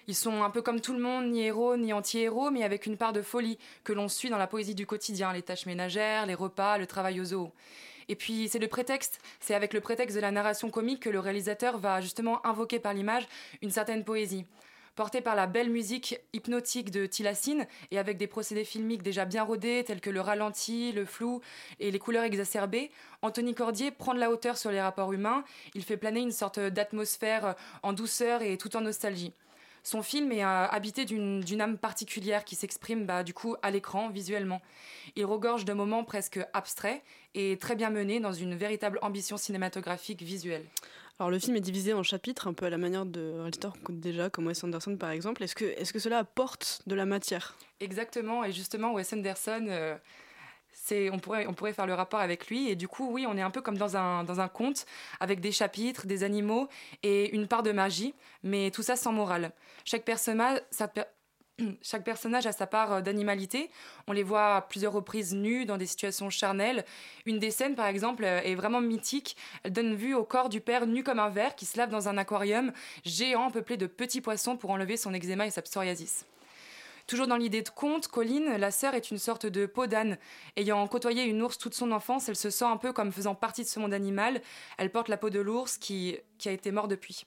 Ils sont un peu comme tout le monde, ni héros ni anti-héros, mais avec une part de folie que l'on suit dans la poésie du quotidien, les tâches ménagères, les repas, le travail au zoo. Et puis c'est le prétexte, c'est avec le prétexte de la narration comique que le réalisateur va justement invoquer par l'image une certaine poésie. Porté par la belle musique hypnotique de Tilacine et avec des procédés filmiques déjà bien rodés tels que le ralenti, le flou et les couleurs exacerbées, Anthony Cordier prend de la hauteur sur les rapports humains, il fait planer une sorte d'atmosphère en douceur et tout en nostalgie. Son film est euh, habité d'une âme particulière qui s'exprime bah, du coup à l'écran visuellement. Il regorge de moments presque abstraits et très bien menés dans une véritable ambition cinématographique visuelle. Alors le film est divisé en chapitres, un peu à la manière de réalisateurs qu'on déjà, comme Wes Anderson par exemple. Est-ce que, est que cela apporte de la matière? Exactement, et justement Wes Anderson... euh, on, pourrait, faire le rapport avec lui. Et du coup, oui, on est un peu comme dans un, conte, avec des chapitres, des animaux et une part de magie, mais tout ça sans morale. Chaque personnage, chaque personnage a sa part euh, d'animalité. On les voit à plusieurs reprises nus dans des situations charnelles. Une des scènes, par exemple, euh, est vraiment mythique. Elle donne vue au corps du père nu comme un verre qui se lave dans un aquarium géant peuplé de petits poissons pour enlever son eczéma et sa psoriasis. Toujours dans l'idée de conte, Colline, la sœur, est une sorte de peau d'âne. Ayant côtoyé une ours toute son enfance, elle se sent un peu comme faisant partie de ce monde animal. Elle porte la peau de l'ours qui, a été mort depuis.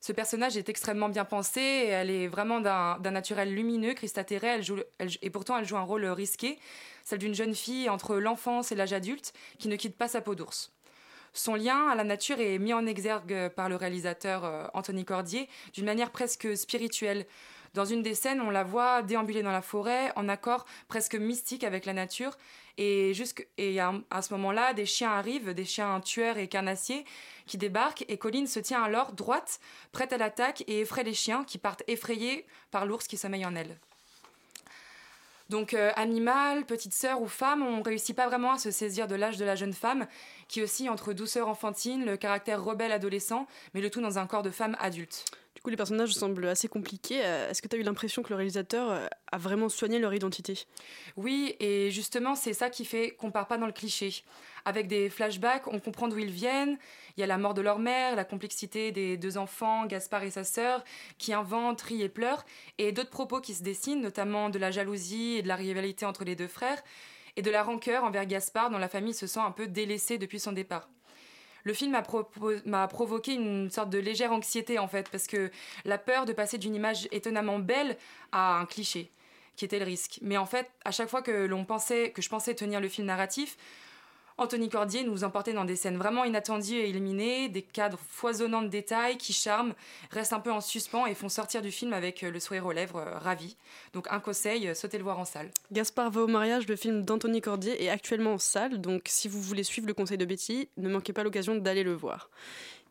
Ce personnage est extrêmement bien pensé, et elle est vraiment d'un naturel lumineux, cristatéré, elle joue, et pourtant elle joue un rôle risqué, celle d'une jeune fille entre l'enfance et l'âge adulte qui ne quitte pas sa peau d'ours. Son lien à la nature est mis en exergue par le réalisateur euh, Anthony Cordier d'une manière presque spirituelle. Dans une des scènes, on la voit déambuler dans la forêt en accord presque mystique avec la nature. Et, jusque, et à, ce moment-là, des chiens arrivent, des chiens tueurs et carnassiers qui débarquent. Et Colline se tient alors droite, prête à l'attaque et effraie les chiens qui partent effrayés par l'ours qui sommeille en elle. Donc euh, animal, petite sœur ou femme, on réussit pas vraiment à se saisir de l'âge de la jeune femme, qui oscille entre douceur enfantine, le caractère rebelle adolescent, mais le tout dans un corps de femme adulte. Coup, les personnages semblent assez compliqués. Euh, Est-ce que tu as eu l'impression que le réalisateur euh, a vraiment soigné leur identité? Oui, et justement, c'est ça qui fait qu'on part pas dans le cliché. Avec des flashbacks, on comprend d'où ils viennent. Il y a la mort de leur mère, la complexité des deux enfants, Gaspard et sa sœur, qui inventent, rient et pleurent, et d'autres propos qui se dessinent, notamment de la jalousie et de la rivalité entre les deux frères, et de la rancœur envers Gaspard, dont la famille se sent un peu délaissée depuis son départ. Le film m'a provoqué une sorte de légère anxiété en fait, parce que la peur de passer d'une image étonnamment belle à un cliché, qui était le risque. Mais en fait, à chaque fois que l'on pensait, que je pensais tenir le fil narratif, Anthony Cordier nous emportait dans des scènes vraiment inattendues et illuminées, des cadres foisonnants de détails qui charment, restent un peu en suspens et font sortir du film avec euh, le sourire aux lèvres euh, ravi. Donc un conseil, euh, sautez le voir en salle. Gaspard va au mariage, le film d'Anthony Cordier est actuellement en salle, donc si vous voulez suivre le conseil de Betty, ne manquez pas l'occasion d'aller le voir.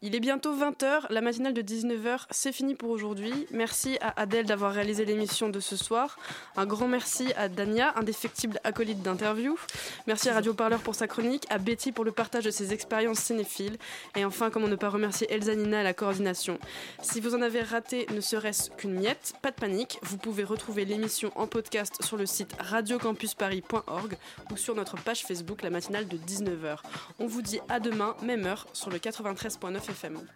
Il est bientôt 20h, la matinale de 19h, c'est fini pour aujourd'hui. Merci à Adèle d'avoir réalisé l'émission de ce soir. Un grand merci à Dania, indéfectible acolyte d'interview. Merci à Radio Parleur pour sa chronique, à Betty pour le partage de ses expériences cinéphiles. Et enfin, comment ne pas remercier Elsa Nina à la coordination. Si vous en avez raté ne serait-ce qu'une miette, pas de panique, vous pouvez retrouver l'émission en podcast sur le site radiocampusparis.org ou sur notre page Facebook la matinale de 19h. On vous dit à demain, même heure, sur le 93.9 FM.